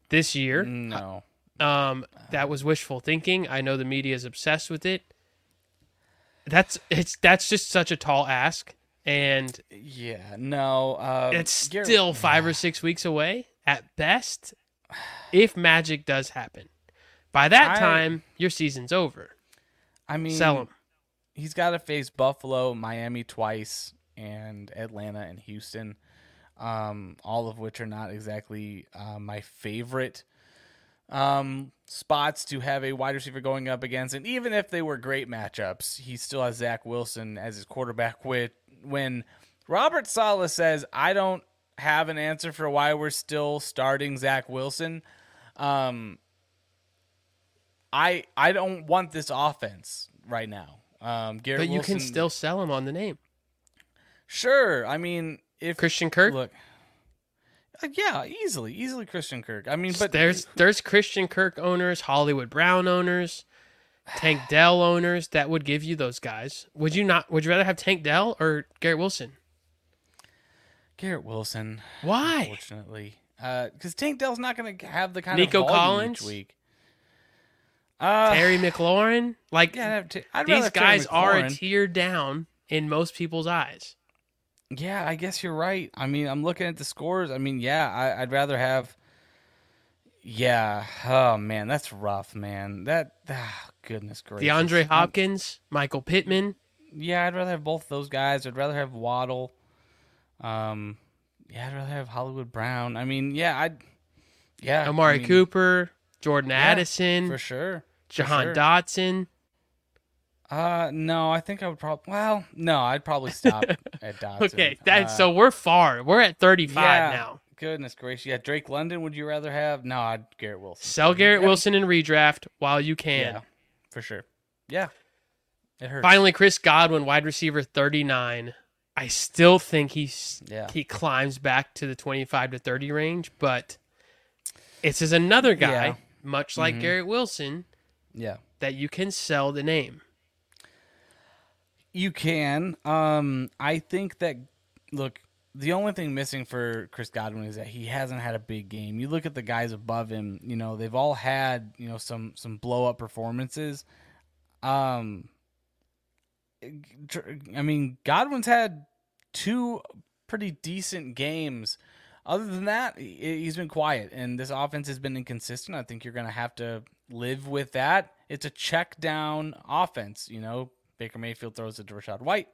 this year. No, Um, that was wishful thinking. I know the media is obsessed with it. That's it's that's just such a tall ask, and yeah, no. Um, it's still five or six weeks away at best. If magic does happen, by that I- time your season's over. I mean, Sell him. he's got to face Buffalo, Miami twice, and Atlanta and Houston, um, all of which are not exactly uh, my favorite um, spots to have a wide receiver going up against. And even if they were great matchups, he still has Zach Wilson as his quarterback. With when Robert Saleh says, "I don't have an answer for why we're still starting Zach Wilson," um, I I don't want this offense right now. Um, Garrett But you can still sell him on the name. sure. I mean, if Christian Kirk. look, yeah, easily, easily Christian Kirk. I mean, but there's there's Christian Kirk owners, Hollywood Brown owners, Tank Dell owners that would give you those guys. Would you not? Would you rather have Tank Dell or Garrett Wilson? Garrett Wilson. Why? Unfortunately, because Tank Dell's not going to have the kind Nico of Nico Collins? each week. Uh, Terry McLaurin, like yeah, I'd have T- I'd these guys are a tier down in most people's eyes. Yeah, I guess you're right. I mean, I'm looking at the scores. I mean, yeah, I, I'd rather have. Yeah. Oh man, that's rough, man. That ah, goodness gracious. DeAndre Hopkins, Michael Pittman, Yeah, I'd rather have both those guys. I'd rather have Waddle. Um, yeah, I'd rather have Hollywood Brown. I mean, yeah, I'd. Yeah, Amari I mean, Cooper, Jordan yeah, Addison, for sure. for Jahan sure. Dotson. Uh, no, I think I would probably. Well, no, I'd probably stop at Dotson. Okay, that Uh, so we're far. We're at 35 yeah, now. Goodness gracious, yeah. Drake London, would you rather have? No, I'd Garrett Wilson. Sell Garrett Yeah, Wilson and redraft while you can. Yeah, for sure. Yeah, it hurts. Finally, Chris Godwin, wide receiver 39. I still think he's Yeah. he climbs back to the 25 to 30 range, but this is another guy, much like Mhm. Garrett Wilson, Yeah, that you can sell the name. You can. Um, I think that look, the only thing missing for Chris Godwin is that he hasn't had a big game. You look at the guys above him; you know they've all had you know some some blow up performances. Um, I mean, Godwin's had two pretty decent games. Other than that, he- he's been quiet, and this offense has been inconsistent. I think you're going to have to live with that. It's a check down offense. You know, Baker Mayfield throws it to Rachaad White,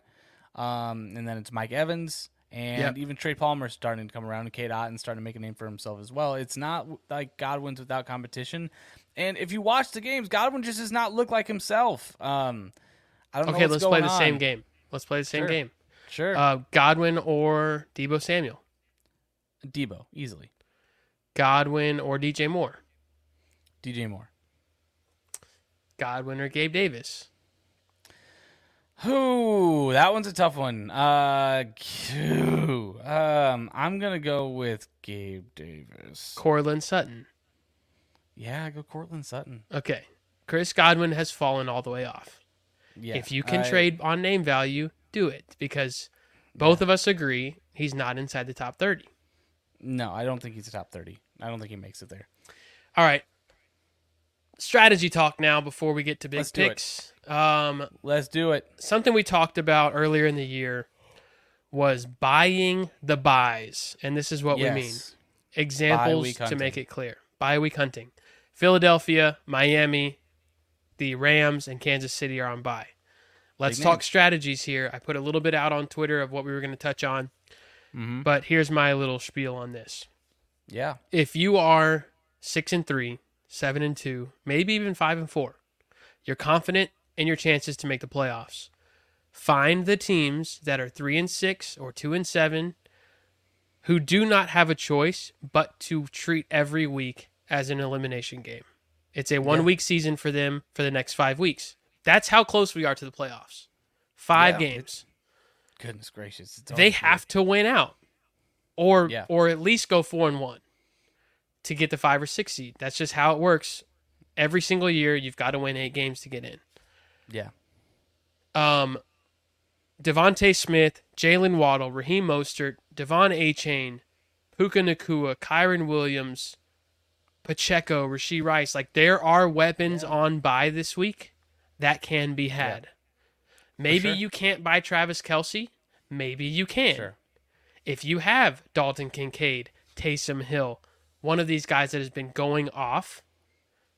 um, and then it's Mike Evans, and Yep. even Trey Palmer is starting to come around, and Cade Otton starting to make a name for himself as well. It's not like Godwin's without competition, and if you watch the games, Godwin just does not look like himself. Um, I don't know. Okay, let's play the same game. Let's play the same Sure. game. Sure, Uh, Godwin or Deebo Samuel. Deebo easily. Godwin or DJ Moore. DJ Moore. Godwin or Gabe Davis. Ooh, that one's a tough one. Uh, ooh, um, I'm gonna go with Gabe Davis. Courtland Sutton. Yeah, I go Courtland Sutton. Okay. Chris Godwin has fallen all the way off. Yeah, if you can I- trade on name value, do it because both of us agree he's not inside the top 30. no, I don't think he's a top thirty. I don't think he makes it there. All right. Strategy talk now before we get to big Let's picks. Um, Let's do it. something we talked about earlier in the year was buying the buys. And this is what we mean. Examples to make it clear. Bye week hunting. Philadelphia, Miami, the Rams, and Kansas City are on bye. Let's Big talk strategies here. I put a little bit out on Twitter of what we were going to touch on, Mhm. but here's my little spiel on this. Yeah. If you are six and three, seven and two, maybe even five and four, you're confident in your chances to make the playoffs. Find the teams that are three and six or two and seven who do not have a choice but to treat every week as an elimination game. It's a one week season for them for the next five weeks. That's how close we are to the playoffs. Five Yeah, games. Goodness gracious. They always have to win out. Or Yeah. or at least go four and one to get the five or six seed. That's just how it works. Every single year you've got to win eight games to get in. Yeah. Um, DeVonta Smith, Jalen Waddle, Raheem Mostert, De'Von Achane, Puka Nacua, Kyren Williams, Pacheco, Rashee Rice. Like there are weapons on bye this week that can be had. Maybe sure. you can't buy Travis Kelce. Maybe you can. Sure. If you have Dalton Kincaid, Taysom Hill, one of these guys that has been going off,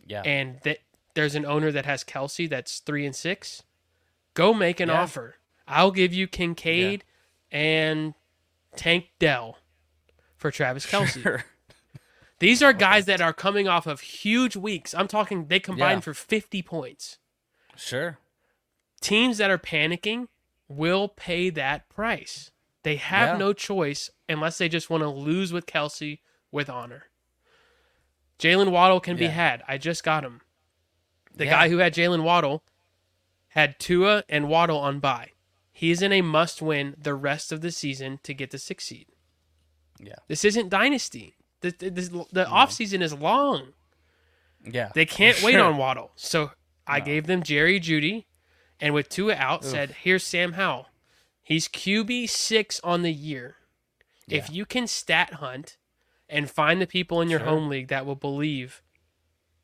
Yeah. and that there's an owner that has Kelce that's three and six, go make an Yeah. offer. I'll give you Kincaid and Tank Dell for Travis Kelce. Sure. These are guys that are coming off of huge weeks. I'm talking they combined Yeah. for 50 points. Sure. Teams that are panicking will pay that price. They have Yeah. no choice unless they just want to lose with Kelce with honor. Jalen Waddle can be had. I just got him. The Yeah. guy who had Jalen Waddle had Tua and Waddle on bye. He's in a must win the rest of the season to get the six seed. Yeah. This isn't dynasty. The, the, this- the offseason is long. Yeah. They can't wait Sure. on Waddle. So I gave them Jerry Jeudy, and with Tua out, said, "Here's Sam Howell. He's QB six on the year. If you can stat hunt and find the people in your home league that will believe,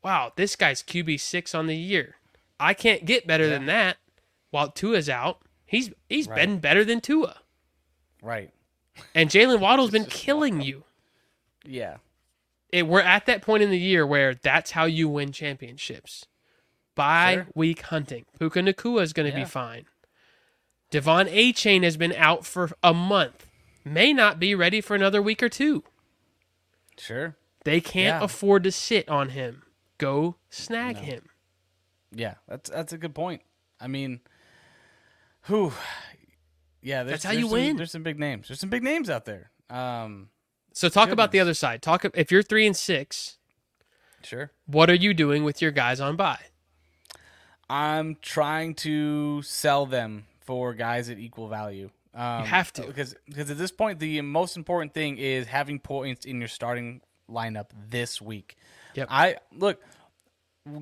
wow, this guy's QB six on the year. I can't get better than that. While Tua's out, he's he's been better than Tua, Right. and Jalen Waddle's been killing you. Yeah. it, we're at that point in the year where that's how you win championships. Bye Sure. week hunting. Puka Nacua is going to Yeah. be fine. De'Von Achane has been out for a month. May not be ready for another week or two. Sure. They can't Yeah. afford to sit on him. Go snag him. Yeah. That's that's a good point. I mean, who? Yeah. There's, That's how there's you some- win. There's some big names. There's some big names out there. Um. So talk about the other side. Talk if you're 3 and 6, Sure. what are you doing with your guys on bye? I'm trying to sell them for guys at equal value. Um, have to. because because at this point the most important thing is having points in your starting lineup this week. Yep. I look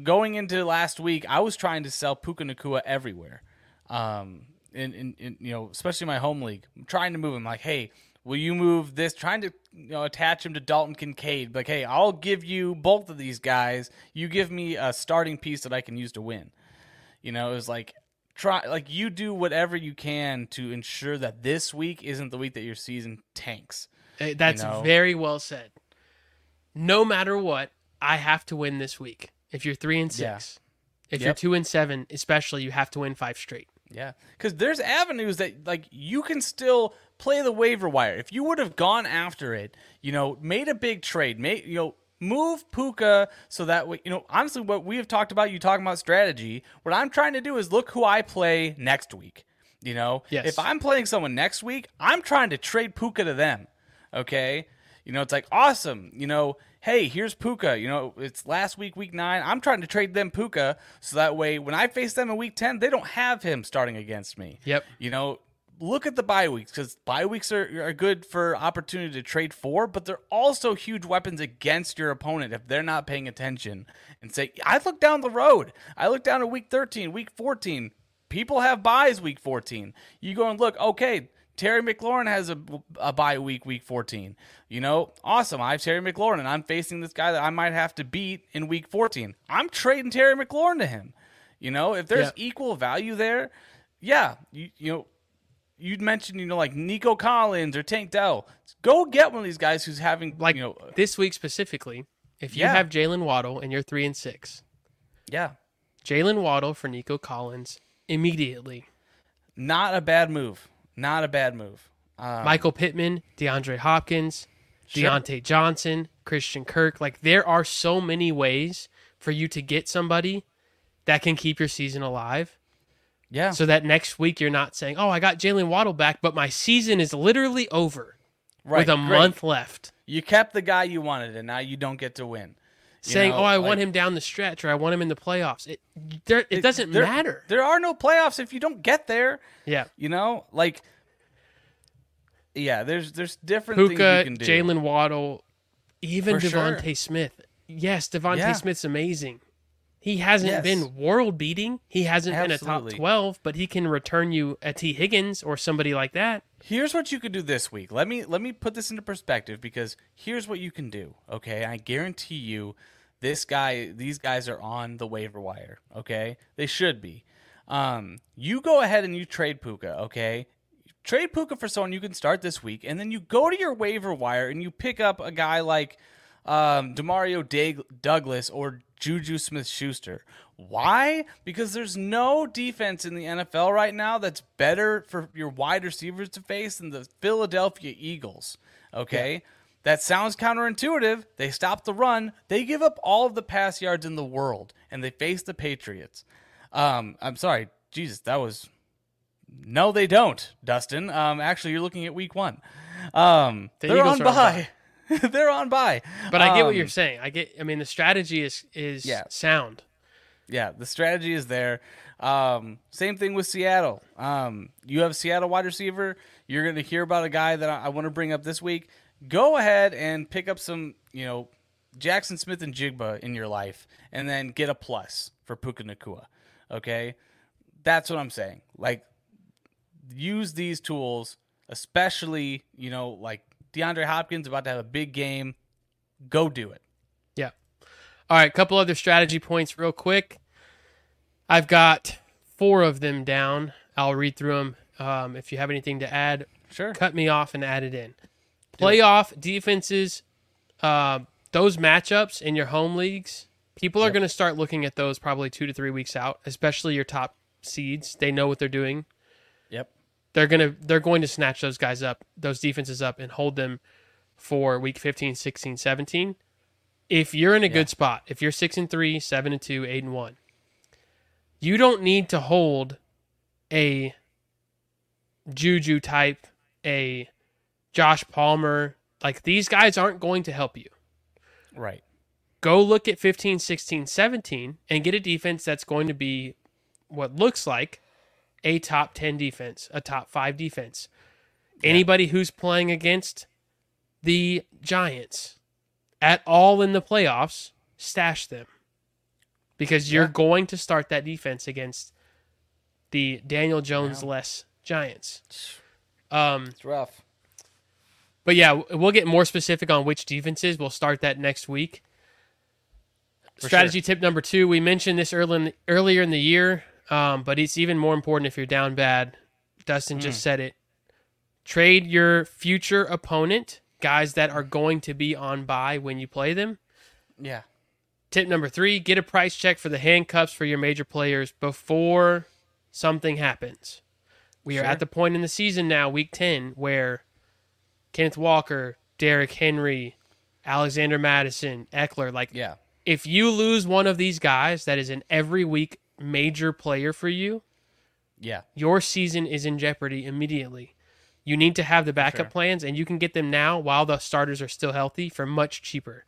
going into last week. I was trying to sell Puka Nacua everywhere. Um, in, in, in you know especially my home league, I'm trying to move him. Like, hey, will you move this? Trying to you know attach him to Dalton Kincaid. Like, hey, I'll give you both of these guys. You give me a starting piece that I can use to win. You know, it was like try like you do whatever you can to ensure that this week isn't the week that your season tanks. Eh, That's know? very well said. No matter what, I have to win this week. If you're three and Yeah. six, if you're two and seven, especially, you have to win five straight. Yeah, because there's avenues that like you can still play the waiver wire. If you would have gone after it, you know, made a big trade, made you know, move Puka so that way, you know, honestly, what we have talked about, you talking about strategy. What I'm trying to do is look who I play next week. You know, Yes. if I'm playing someone next week, I'm trying to trade Puka to them. Okay, you know, it's like awesome. You know, hey, here's Puka. You know, it's last week, week nine. I'm trying to trade them Puka so that way when I face them in week ten, they don't have him starting against me. Yep. You know, look at the bye weeks because bye weeks are, are good for opportunity to trade for, but they're also huge weapons against your opponent if they're not paying attention and say, I look down the road. I look down to week 13, week 14. People have byes week 14. You go and look, okay, Terry McLaurin has a, a bye week, week 14. You know, awesome. I have Terry McLaurin and I'm facing this guy that I might have to beat in week 14. I'm trading Terry McLaurin to him. You know, if there's Yeah. equal value there, yeah, you, you know, you'd mentioned, you know, like Nico Collins or Tank Dell. Go get one of these guys who's having, Like you know, this week specifically, if you Yeah. have Jalen Waddle and you're three and six, yeah, Jalen Waddle for Nico Collins immediately. not a bad move. Not a bad move. Um, Michael Pittman, DeAndre Hopkins, Sure. Diontae Johnson, Christian Kirk. Like there are so many ways for you to get somebody that can keep your season alive. Yeah, So that next week you're not saying, "Oh, I got Jalen Waddle back, but my season is literally over right, with a great. month left." You kept the guy you wanted, and now you don't get to win. You saying, know, "Oh, I like- want him down the stretch, or I want him in the playoffs." It there, it doesn't there- matter. There are no playoffs if you don't get there. Yeah, You know, like, yeah, there's there's different things Puka, you can do. Jalen Waddle, even For DeVonta sure. Smith. Yes, DeVonta Yeah. Smith's amazing. He hasn't Yes. been world beating. He hasn't been a top twelve, but he can return you a Tee Higgins or somebody like that. Here's what you could do this week. Let me let me put this into perspective because here's what you can do. Okay, I guarantee you, this guy, these guys are on the waiver wire. Okay, they should be. Um, you go ahead and you trade Puka. Okay, trade Puka for someone you can start this week, and then you go to your waiver wire and you pick up a guy like um, Demario Douglas or Juju Smith Schuster. Why? Because there's no defense in the NFL right now that's better for your wide receivers to face than the Philadelphia Eagles. Okay? That sounds counterintuitive. They stop the run. They give up all of the pass yards in the world, and they face the Patriots. Um, I'm sorry, Jesus, that was no, they don't, Dustin. Um, actually, you're looking at week one. Um, The they're Eagles on bye. they're on bye. But I get what Um, you're saying. I get. I mean, the strategy is is Yeah. sound. Yeah, the strategy is there. Um, same thing with Seattle. Um, you have Seattle wide receiver. You're going to hear about a guy that I, I want to bring up this week. Go ahead and pick up some, you know, Jaxon Smith-Njigba in your life, and then get a plus for Puka Nacua. Okay, that's what I'm saying. Like, use these tools, especially you know, like DeAndre Hopkins about to have a big game. Go do it. Yeah. All right, couple other strategy points real quick. I've got four of them down. I'll read through them. Um, if you have anything to add, Sure. cut me off and add it in. Playoff defenses, uh, those matchups in your home leagues, people are going to start looking at those probably two to three weeks out, especially your top seeds. They know what they're doing. Yep. They're gonna they're going to snatch those guys up, those defenses up, and hold them for week 15, 16, 17. If you're in a good spot, if you're six and three, seven and two, eight and one, you don't need to hold a Juju type, a Josh Palmer. Like these guys aren't going to help you. Right. Go look at 15, 16, 17 and get a defense that's going to be what looks like a top 10 defense, a top 5 defense. Anybody who's playing against the Giants at all in the playoffs, stash them. Because you're Yeah. going to start that defense against the Daniel Jones less Giants. Um, It's rough. but yeah, we'll get more specific on which defenses. We'll start that next week. Strategy tip number two: We mentioned this early in, earlier in the year, um, but it's even more important if you're down bad. Dustin just said it. Trade your future opponent, guys that are going to be on bye when you play them. Yeah. Tip number three: Get a price check for the handcuffs for your major players before something happens. We are at the point in the season now, week ten, where Kenneth Walker, Derrick Henry, Alexander Mattison, Ekeler, like Yeah. if you lose one of these guys that is an every week major player for you, Yeah. your season is in jeopardy immediately. You need to have the backup sure. plans, and you can get them now while the starters are still healthy for much cheaper.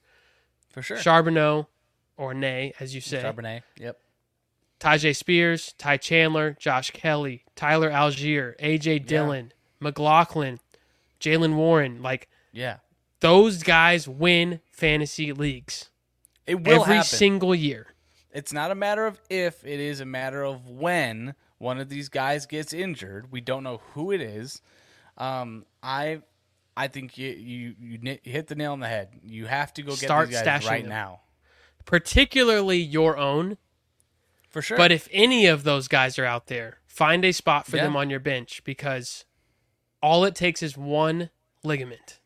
For sure. Charbonneau, or Nay, as you say, Charbonnet. Yep. Tyjae Spears, Ty Chandler, Josh Kelley, Tyler Allgeier, AJ Dillon, McLaughlin, Jaylen Warren. Like Yeah. those guys win fantasy leagues It will every happen. single year. It's not a matter of if, it is a matter of when one of these guys gets injured. We don't know who it is. Um, I I think you you, you hit the nail on the head. You have to go get Start these guys stashing right them. now. Particularly your own. For sure. But if any of those guys are out there, find a spot for Yeah. them on your bench because all it takes is one ligament.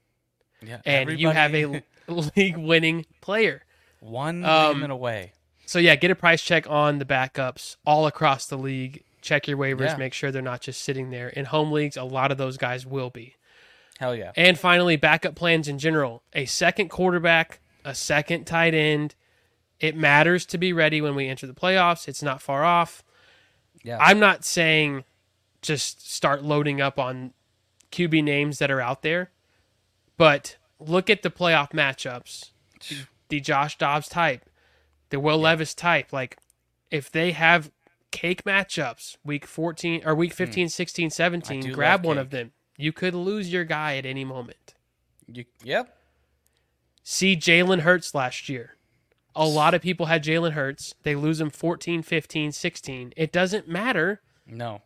yeah, And you have a league winning player. one um, ligament away. So yeah, get a price check on the backups all across the league. Check your waivers, Yeah. make sure they're not just sitting there. In home leagues, a lot of those guys will be. Hell yeah. And finally, backup plans in general. A second quarterback, a second tight end. It matters to be ready when we enter the playoffs. It's not far off. Yeah. I'm not saying just start loading up on QB names that are out there, but look at the playoff matchups. The, the Josh Dobbs type, the Will Levis type. Like, if they have cake matchups week 14 or week 15, 16, 17, Hmm. grab one cake. of them. You could lose your guy at any moment. You, yep. See Jalen Hurts last year. A lot of people had Jalen Hurts. They lose him 14, 15, 16. It doesn't matter No.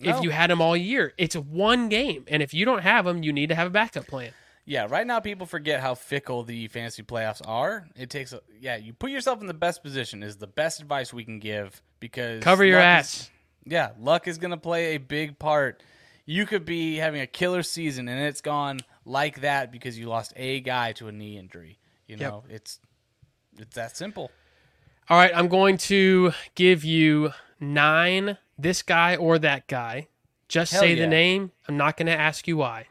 if No. you had him all year. It's one game. And if you don't have him, you need to have a backup plan. Yeah, right now people forget how fickle the fantasy playoffs are. It takes a yeah, you put yourself in the best position is the best advice we can give because Cover your ass. is- yeah, luck is going to play a big part. You could be having a killer season and it's gone like that because you lost a guy to a knee injury. You Yep. know, it's it's that simple. All right, I'm going to give you nine. This guy or that guy. Just Hell say yeah. the name. I'm not going to ask you why.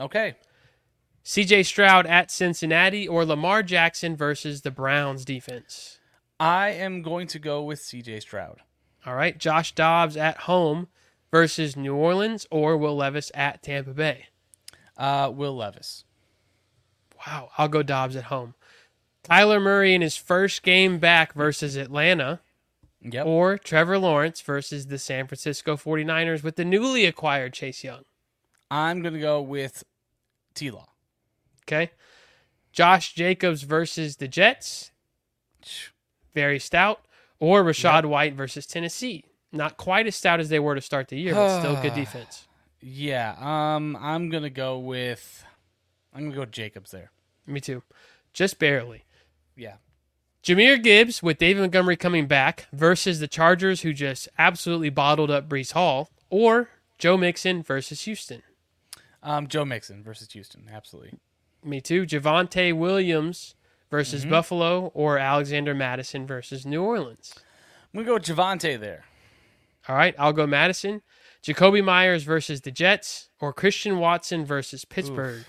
Okay. CJ Stroud at Cincinnati or Lamar Jackson versus the Browns defense. I am going to go with CJ Stroud. All right, Josh Dobbs at home versus New Orleans or Will Levis at Tampa Bay. Uh, Will Levis. Wow, I'll go Dobbs at home. Kyler Murray in his first game back versus Atlanta Yep. or Trevor Lawrence versus the San Francisco 49ers with the newly acquired Chase Young. I'm going to go with T Law. Okay. Josh Jacobs versus the Jets. Very stout. Or Rachaad White versus Tennessee. Not quite as stout as they were to start the year, but still good defense. Yeah. Um, I'm going to go with. I'm to go with Jacobs there. Me too. Just barely. Yeah. Jahmyr Gibbs with David Montgomery coming back versus the Chargers, who just absolutely bottled up Breece Hall, or Joe Mixon versus Houston. Um, Joe Mixon versus Houston. Absolutely. Me too. Javonte Williams versus Buffalo, or Alexander Mattison versus New Orleans. I'm going to go with Javonte there. All right, I'll go Mattison. Jakobi Meyers versus the Jets, or Christian Watson versus Pittsburgh.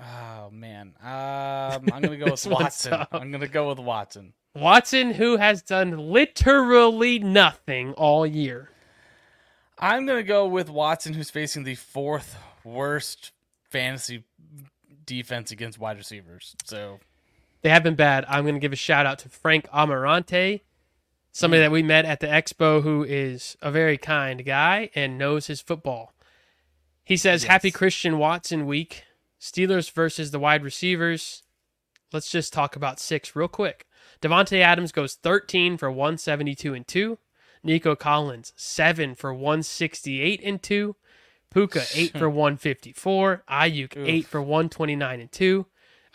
Oh, man. Um, I'm going to go with Watson. I'm going to go with Watson. Watson, who has done literally nothing all year. I'm going to go with Watson, who's facing the fourth worst fantasy defense against wide receivers. So, They have been bad. I'm going to give a shout out to Frank Amarante, somebody mm. that we met at the expo who is a very kind guy and knows his football. He says, Happy Christian Watson week. Steelers versus the wide receivers. Let's just talk about six real quick. Davante Adams goes 13 for 172 and 2. Nico Collins, 7 for 168 and 2. Puka, 8 for 154. Aiyuk, 8 for 129 and 2.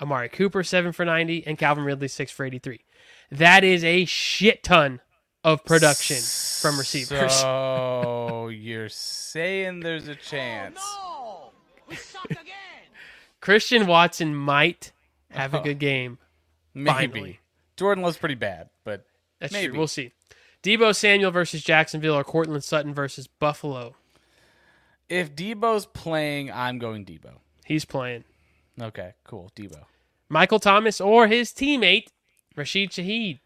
Amari Cooper, 7 for 90. And Calvin Ridley, 6 for 83. That is a shit ton of production from receivers. So, you're saying there's a chance. No. Christian Watson might have a oh. good game. Maybe. Finally. Jordan was pretty bad, but That's Maybe. true. We'll see. Deebo Samuel versus Jacksonville or Courtland Sutton versus Buffalo. If Deebo's playing, I'm going Deebo. He's playing. Okay, cool. Deebo. Michael Thomas or his teammate, Rashid Shaheed.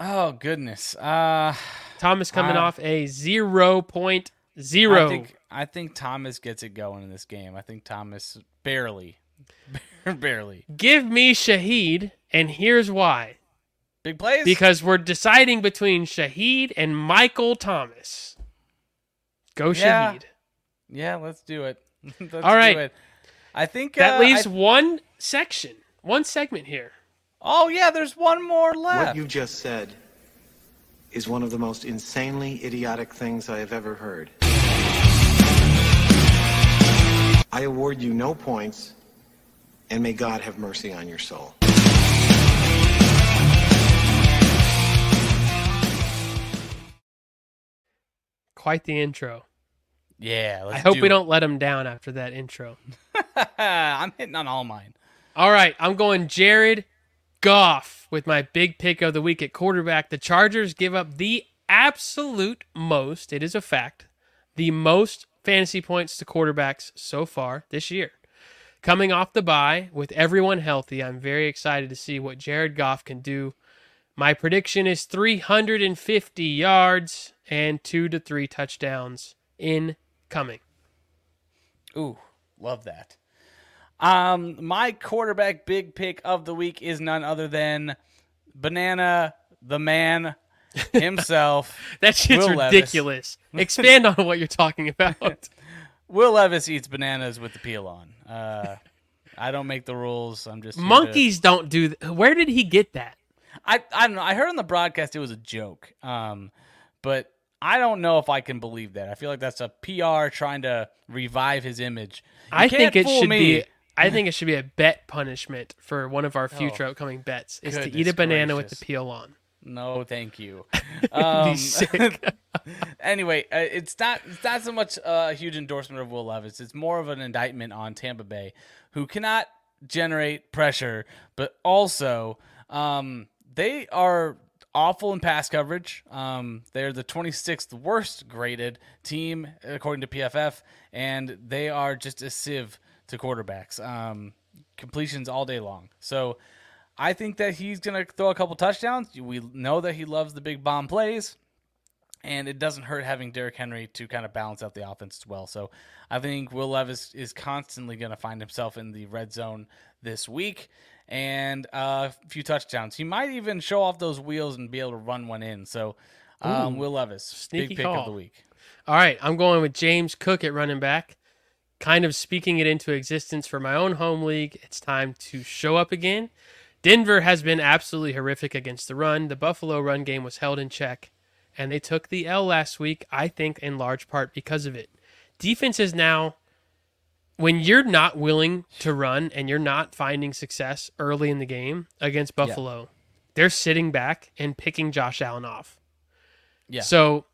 Oh, goodness. Uh, Thomas coming Uh, off a 0.0. I think I think Thomas gets it going in this game. I think Thomas barely, barely. Give me Shaheed, and here's why. Big plays. Because we're deciding between Shaheed and Michael Thomas. Go Yeah. Shaheed. Yeah, let's do it. let's All right. do it. I think That uh, leaves I- one section, one segment here. oh yeah, there's one more left. What you just said is one of the most insanely idiotic things I have ever heard. I award you no points, and may God have mercy on your soul. Quite the intro. Yeah, let's I hope do we it. don't let him down after that intro. I'm hitting on all mine. All right, I'm going Jared Goff with my big pick of the week at quarterback. The Chargers give up the absolute most, it is a fact, the most fantasy points to quarterbacks so far this year. Coming off the bye with everyone healthy, I'm very excited to see what Jared Goff can do. My prediction is 350 yards and 2 to 3 touchdowns incoming. Ooh, love that. Um, my quarterback big pick of the week is none other than Banana, the man himself. That shit's Will ridiculous. Expand on what you're talking about. Will Levis eats bananas with the peel on. Uh, I don't make the rules. I'm just here to- Monkeys don't do th- Where did he get that? I I don't know. I heard on the broadcast it was a joke. Um, but I don't know if I can believe that. I feel like that's a PR trying to revive his image. You I think it should me. be I think it should be a bet punishment for one of our future upcoming bets is to eat a Oh, banana with the peel on. No, thank you. Um, anyway, uh, it's not it's not so much a huge endorsement of Will Levis. It's more of an indictment on Tampa Bay, who cannot generate pressure, but also um, they are awful in pass coverage. Um, they're the 26th worst graded team according to PFF, and they are just a sieve to quarterbacks. Um, completions all day long. So I think that he's going to throw a couple touchdowns. We know that he loves the big bomb plays. And it doesn't hurt having Derrick Henry to kind of balance out the offense as well. So I think Will Levis is constantly going to find himself in the red zone this week and uh, a few touchdowns. He might even show off those wheels and be able to run one in. So um, Will Levis, sneaky big pick call. of the week. All right, I'm going with James Cook at running back. Kind of speaking it into existence for my own home league. It's time to show up again. Denver has been absolutely horrific against the run. The Buffalo run game was held in check, and they took the L last week, I think, in large part because of it. Defense is now, when you're not willing to run and you're not finding success early in the game against Buffalo, they're sitting back and picking Josh Allen off. Yeah. So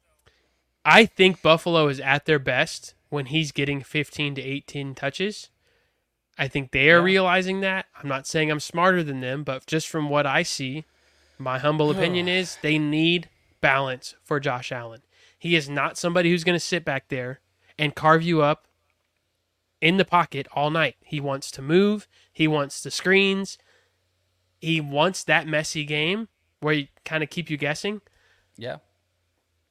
I think Buffalo is at their best when he's getting 15 to 18 touches. I think they are realizing that. I'm not saying I'm smarter than them, but just from what I see, my humble opinion is they need balance for Josh Allen. He is not somebody who's going to sit back there and carve you up in the pocket all night. He wants to move, he wants the screens, he wants that messy game where you kind of keep you guessing Yeah.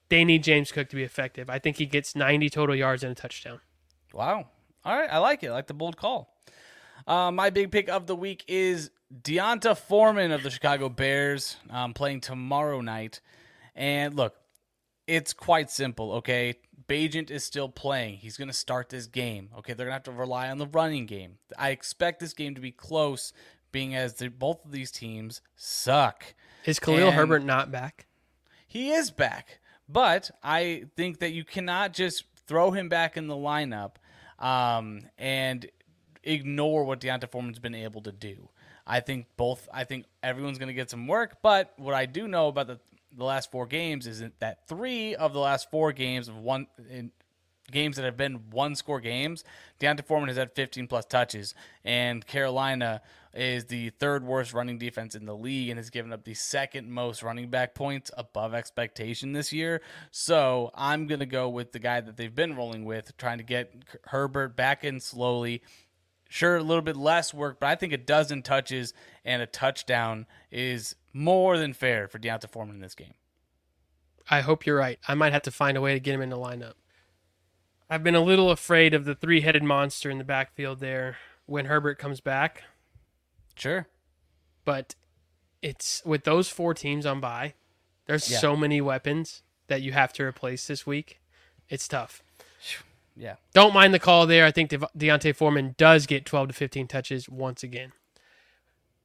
they need James Cook to be effective. I think he gets 90 total yards and a touchdown. Wow. All right. I like it. I like the bold call. Uh, my big pick of the week is D'Onta Foreman of the Chicago Bears um, playing tomorrow night. And look, it's quite simple, okay? Bagent is still playing. He's going to start this game. Okay, they're going to have to rely on the running game. I expect this game to be close, being as the, both of these teams suck. Is Khalil And- Herbert not back? He is back, but I think that you cannot just throw him back in the lineup um, and ignore what D'Onta Foreman's been able to do. I think both. I think everyone's going to get some work, but what I do know about the the last four games is that three of the last four games of one in games that have been one score games, D'Onta Foreman has had 15 plus touches, and Carolina is the third worst running defense in the league and has given up the second most running back points above expectation this year. So I'm going to go with the guy that they've been rolling with, trying to get Herbert back in slowly. Sure, a little bit less work, but I think a dozen touches and a touchdown is more than fair for D'Onta Foreman in this game. I hope you're right. I might have to find a way to get him in the lineup. I've been a little afraid of the three headed monster in the backfield there when Herbert comes back, Sure. but it's with those four teams on bye, there's Yeah. so many weapons that you have to replace this week. It's tough. Yeah. Don't mind the call there. I think De- D'Onta Foreman does get 12 to 15 touches once again.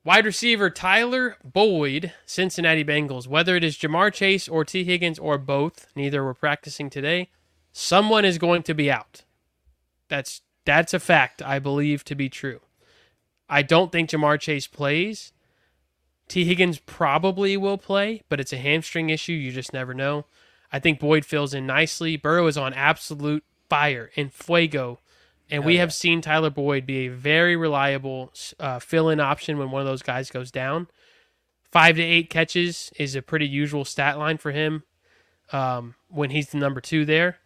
Wide receiver Tyler Boyd, Cincinnati Bengals. Whether it is Ja'Marr Chase or Tee Higgins or both, neither were practicing today. Someone is going to be out. That's that's a fact I believe to be true. I don't think Ja'Marr Chase plays. Tee Higgins probably will play, but it's a hamstring issue. You just never know. I think Boyd fills in nicely. Burrow is on absolute fire in fuego. And we have seen Tyler Boyd be a very reliable uh, fill in option when one of those guys goes down. Five to eight catches is a pretty usual stat line for him um, when he's the number two there.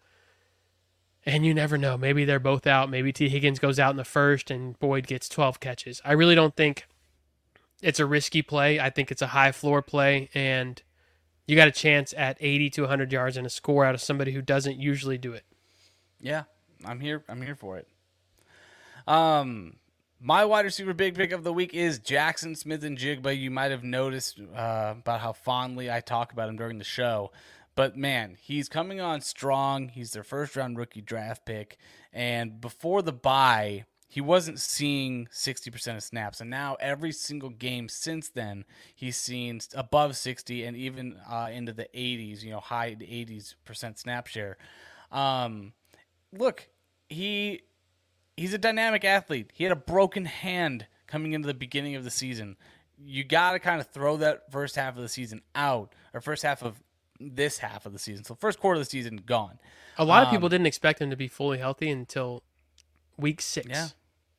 And you never know. Maybe they're both out. Maybe Tee Higgins goes out in the first and Boyd gets 12 catches. I really don't think it's a risky play. I think it's a high floor play. And you got a chance at 80 to 100 yards and a score out of somebody who doesn't usually do it. Yeah, I'm here. I'm here for it. Um, my wide receiver big pick of the week is Jaxon Smith-Njigba. You might have noticed uh, about how fondly I talk about him during the show, but man, he's coming on strong. He's their first round rookie draft pick, and before the bye. He wasn't seeing 60% of snaps, and now every single game since then, he's seen above 60 and even uh, into the 80s, you know, high 80s percent snap share. Um, look, he he's a dynamic athlete. He had a broken hand coming into the beginning of the season. You got to kind of throw that first half of the season out, or first half of this half of the season. So first quarter of the season gone. A lot of Um, people didn't expect him to be fully healthy until week six. Yeah,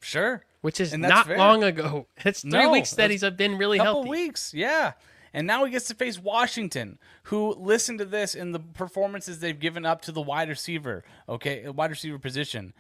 sure. Which is not fair. long ago. It's three No, weeks that he's been really couple healthy. weeks, yeah. And now he gets to face Washington, who listen to this in the performances they've given up to the wide receiver, okay, wide receiver position.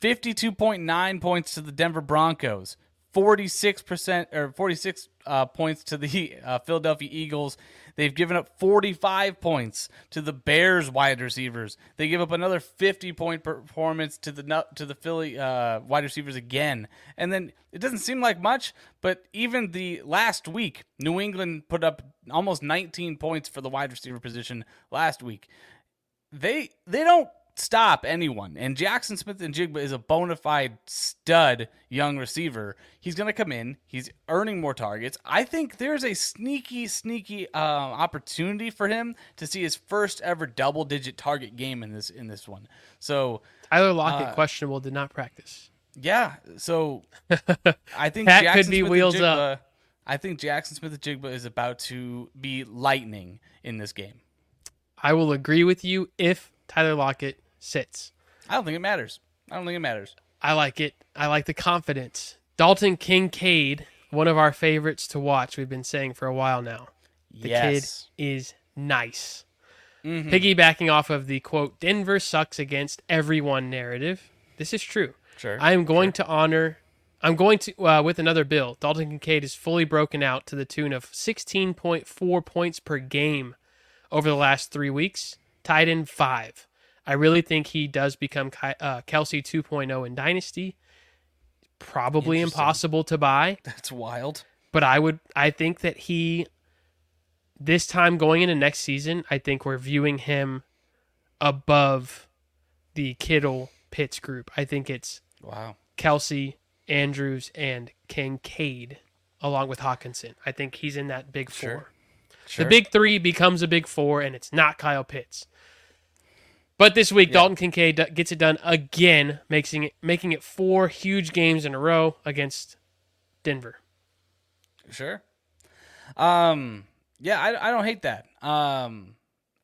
52.9 points to the Denver Broncos, 46% or 46 uh, points to the uh, Philadelphia Eagles. They've given up 45 points to the Bears wide receivers. They give up another 50 point performance to the to the Philly uh, wide receivers again. And then it doesn't seem like much, but even the last week, New England put up almost 19 points for the wide receiver position last week. They they don't stop anyone. And Jaxon Smith-Njigba is a bona fide stud young receiver. He's going to come in. He's earning more targets. I think there's a sneaky, sneaky uh, opportunity for him to see his first ever double digit target game in this in this one. So Tyler Lockett Uh, questionable did not practice. yeah, so I think That Jackson could be Smith and wheels Jigba- up. I think Jaxon Smith-Njigba is about to be lightning in this game. I will agree with you if Tyler Lockett sits. I don't think it matters. I don't think it matters. I like it. I like the confidence. Dalton Kincaid, one of our favorites to watch. We've been saying for a while now. The yes. kid is nice. Mm-hmm. Piggybacking off of the quote, Denver sucks against everyone narrative. This is true. Sure, I am going to honor, I'm going to, uh, with another bill, Dalton Kincaid is fully broken out to the tune of 16.4 points per game over the last three weeks, tied in five. I really think he does become uh, Kelce 2.0 in Dynasty. Probably impossible to buy That's wild. but I would I think that he this time going into next season, I think we're viewing him above the Kittle Pitts group. I think it's Wow. Kelce, Andrews, and Kincaid along with Hockenson. I think he's in that big four. Sure. Sure. The big three becomes a big four, and it's not Kyle Pitts. But this week, Dalton Kincaid gets it done again, making it making it four huge games in a row against Denver. Sure. Um. Yeah, I, I don't hate that. Um,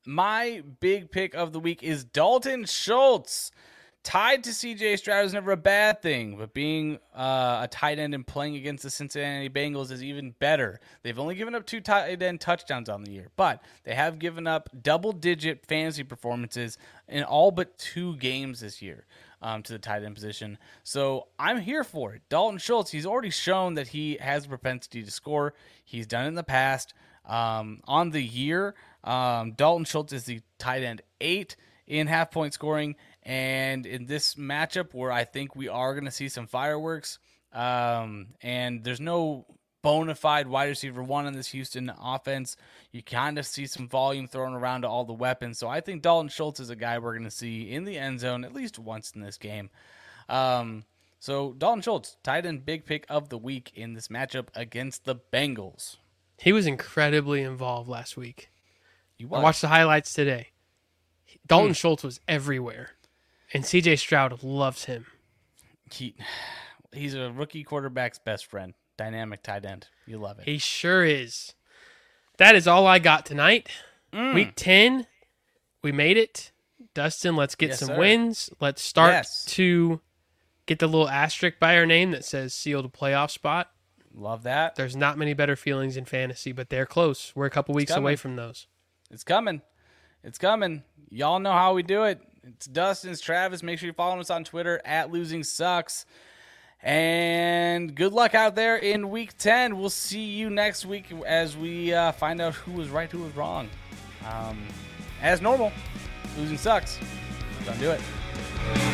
my big pick of the week is Dalton Schultz. Tied to C.J. Stroud is never a bad thing, but being uh, a tight end and playing against the Cincinnati Bengals is even better. They've only given up two tight end touchdowns on the year, but they have given up double-digit fantasy performances in all but two games this year um, to the tight end position. So I'm here for it. Dalton Schultz, he's already shown that he has a propensity to score. He's done it in the past. Um, on the year, um, Dalton Schultz is the tight end eight in half point scoring. And in this matchup, where I think we are going to see some fireworks, um, and there's no bona fide wide receiver one in this Houston offense, you kind of see some volume thrown around to all the weapons. So I think Dalton Schultz is a guy we're going to see in the end zone at least once in this game. Um, so Dalton Schultz, tight end big pick of the week in this matchup against the Bengals. He was incredibly involved last week. You watched the highlights today. Dalton Hmm. Schultz was everywhere, and C.J. Stroud loves him. he, he's a rookie quarterback's best friend. Dynamic tight end. You love it. He sure is. That is all I got tonight. Mm. Week ten, we made it. Dustin, let's get Yes, some sir. wins. Let's start Yes. to get the little asterisk by our name that says sealed playoff spot. Love that. There's not many better feelings in fantasy, but they're close. We're a couple weeks coming. away from those. It's coming. It's coming. Y'all know how we do it. It's Dustin, it's Travis. Make sure you follow us on Twitter at Losing Sucks. And good luck out there in week 10. We'll see you next week as we uh, find out who was right, who was wrong. Um, as normal, losing sucks. Don't do it.